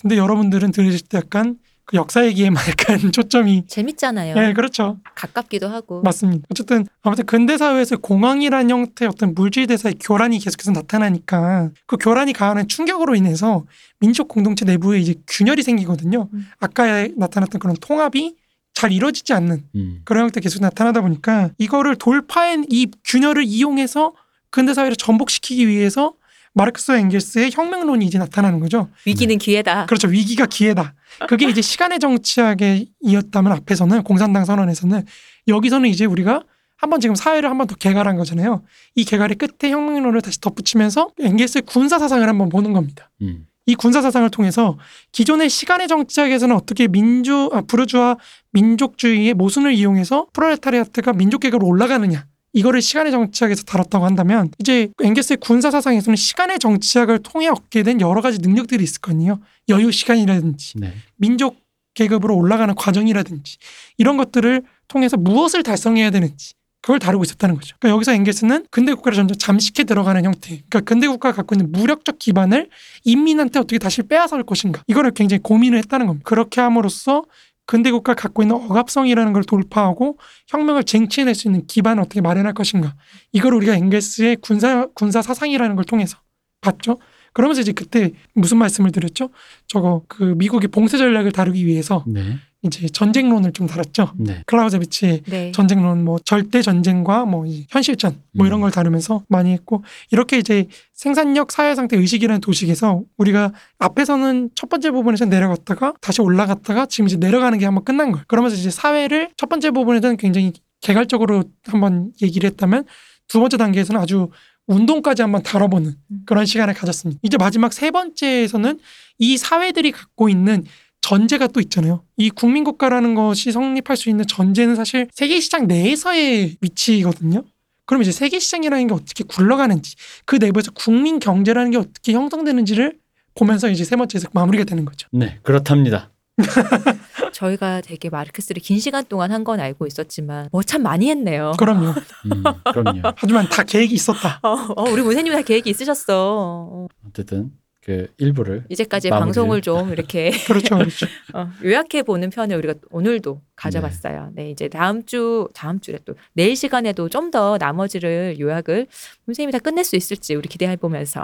근데 여러분들은 들으실 때 약간 그 역사 얘기에만 약간 초점이 재밌잖아요. 예 그렇죠 가깝기도 하고. 맞습니다. 어쨌든 아무튼 근대 사회에서 공황이라는 형태의 어떤 물질 대사의 교란이 계속해서 나타나니까 그 교란이 가하는 충격으로 인해서 민족 공동체 내부에 이제 균열이 생기거든요. 음. 아까 나타났던 그런 통합이 잘 이루어지지 않는 음, 그런 형태 계속 나타나다 보니까 이거를 돌파한 이 균열을 이용해서 근대 사회를 전복시키기 위해서 마르크스와 엥겔스의 혁명론이 이제 나타나는 거죠. 위기는 기회다. 그렇죠. 위기가 기회다. 그게 이제 시간의 정치학에 이었다면 앞에서는 공산당 선언에서는 여기서는 이제 우리가 한번 지금 사회를 한번 더 개괄한 거잖아요. 이 개괄의 끝에 혁명론을 다시 덧붙이면서 엥겔스의 군사 사상을 한번 보는 겁니다. 음, 이 군사 사상을 통해서 기존의 시간의 정치학에서는 어떻게 민주 아, 부르주아 민족주의의 모순을 이용해서 프롤레타리아트가 민족 계급으로 올라가느냐 이거를 시간의 정치학에서 다뤘다고 한다면 이제 엥게스의 군사 사상에서는 시간의 정치학을 통해 얻게 된 여러 가지 능력들이 있을 거 아니에요 여유 시간이라든지 네. 민족 계급으로 올라가는 과정이라든지 이런 것들을 통해서 무엇을 달성해야 되는지 그걸 다루고 있었다는 거죠. 그러니까 여기서 엥게스는 근대 국가를 점점 잠식해 들어가는 형태. 그러니까 근대 국가가 갖고 있는 무력적 기반을 인민한테 어떻게 다시 빼앗을 것인가. 이거를 굉장히 고민을 했다는 겁니다. 그렇게 함으로써 근대 국가가 갖고 있는 억압성이라는 걸 돌파하고 혁명을 쟁취해낼 수 있는 기반을 어떻게 마련할 것인가. 이걸 우리가 엥게스의 군사 군사 사상이라는 걸 통해서 봤죠. 그러면서 이제 그때 무슨 말씀을 드렸죠? 저거 그 미국의 봉쇄 전략을 다루기 위해서 네. 이제 전쟁론을 좀 다뤘죠. 네. 클라우제비치의 네. 전쟁론, 뭐 절대 전쟁과 뭐 이 현실전 뭐 이런 음. 걸 다루면서 많이 했고 이렇게 이제 생산력 사회 상태 의식이라는 도식에서 우리가 앞에서는 첫 번째 부분에서 내려갔다가 다시 올라갔다가 지금 이제 내려가는 게 한번 끝난 거예요. 그러면서 이제 사회를 첫 번째 부분에서는 굉장히 개괄적으로 한번 얘기를 했다면 두 번째 단계에서는 아주 운동까지 한번 다뤄보는 음. 그런 시간을 가졌습니다. 이제 마지막 세 번째에서는 이 사회들이 갖고 있는 전제가 또 있잖아요. 이 국민국가라는 것이 성립할 수 있는 전제는 사실 세계 시장 내에서의 위치거든요. 그럼 이제 세계 시장이라는 게 어떻게 굴러가는지 그 내부에서 국민 경제라는 게 어떻게 형성되는지를 보면서 이제 세 번째에서 마무리가 되는 거죠. 네. 그렇답니다. 저희가 되게 마르크스를 긴 시간 동안 한 건 알고 있었지만 뭐 참 많이 했네요. 그럼요. 음, 그럼요. 하지만 다 계획이 있었다. 어, 어, 우리 문세님 다 계획이 있으셨어. 어, 어쨌든 그 일부를 이제까지 마무리를. 방송을 좀 이렇게 그렇죠, 그렇죠. 어, 요약해 보는 편을 우리가 오늘도 가져봤어요. 네. 이제 다음 주 다음 주에 또 내일 시간에도 좀 더 나머지를 요약을 문세님이 다 끝낼 수 있을지 우리 기대해 보면서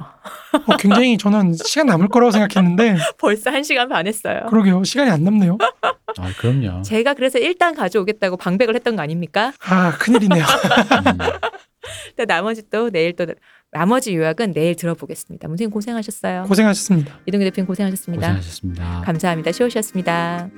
어, 굉장히 저는 시간 남을 거라고 생각했는데 벌써 한 시간 반 했어요. 그러게요. 시간이 안 남네요. 아, 그럼요. 제가 그래서 일단 가져오겠다고 방백을 했던 거 아닙니까? 아 큰일이네요. 음, 근데 나머지 또 내일 또 나머지 요약은 내일 들어보겠습니다. 문세님 고생하셨어요. 고생하셨습니다. 이동규 대표님 고생하셨습니다. 고생하셨습니다. 감사합니다. 쉬우셨습니다.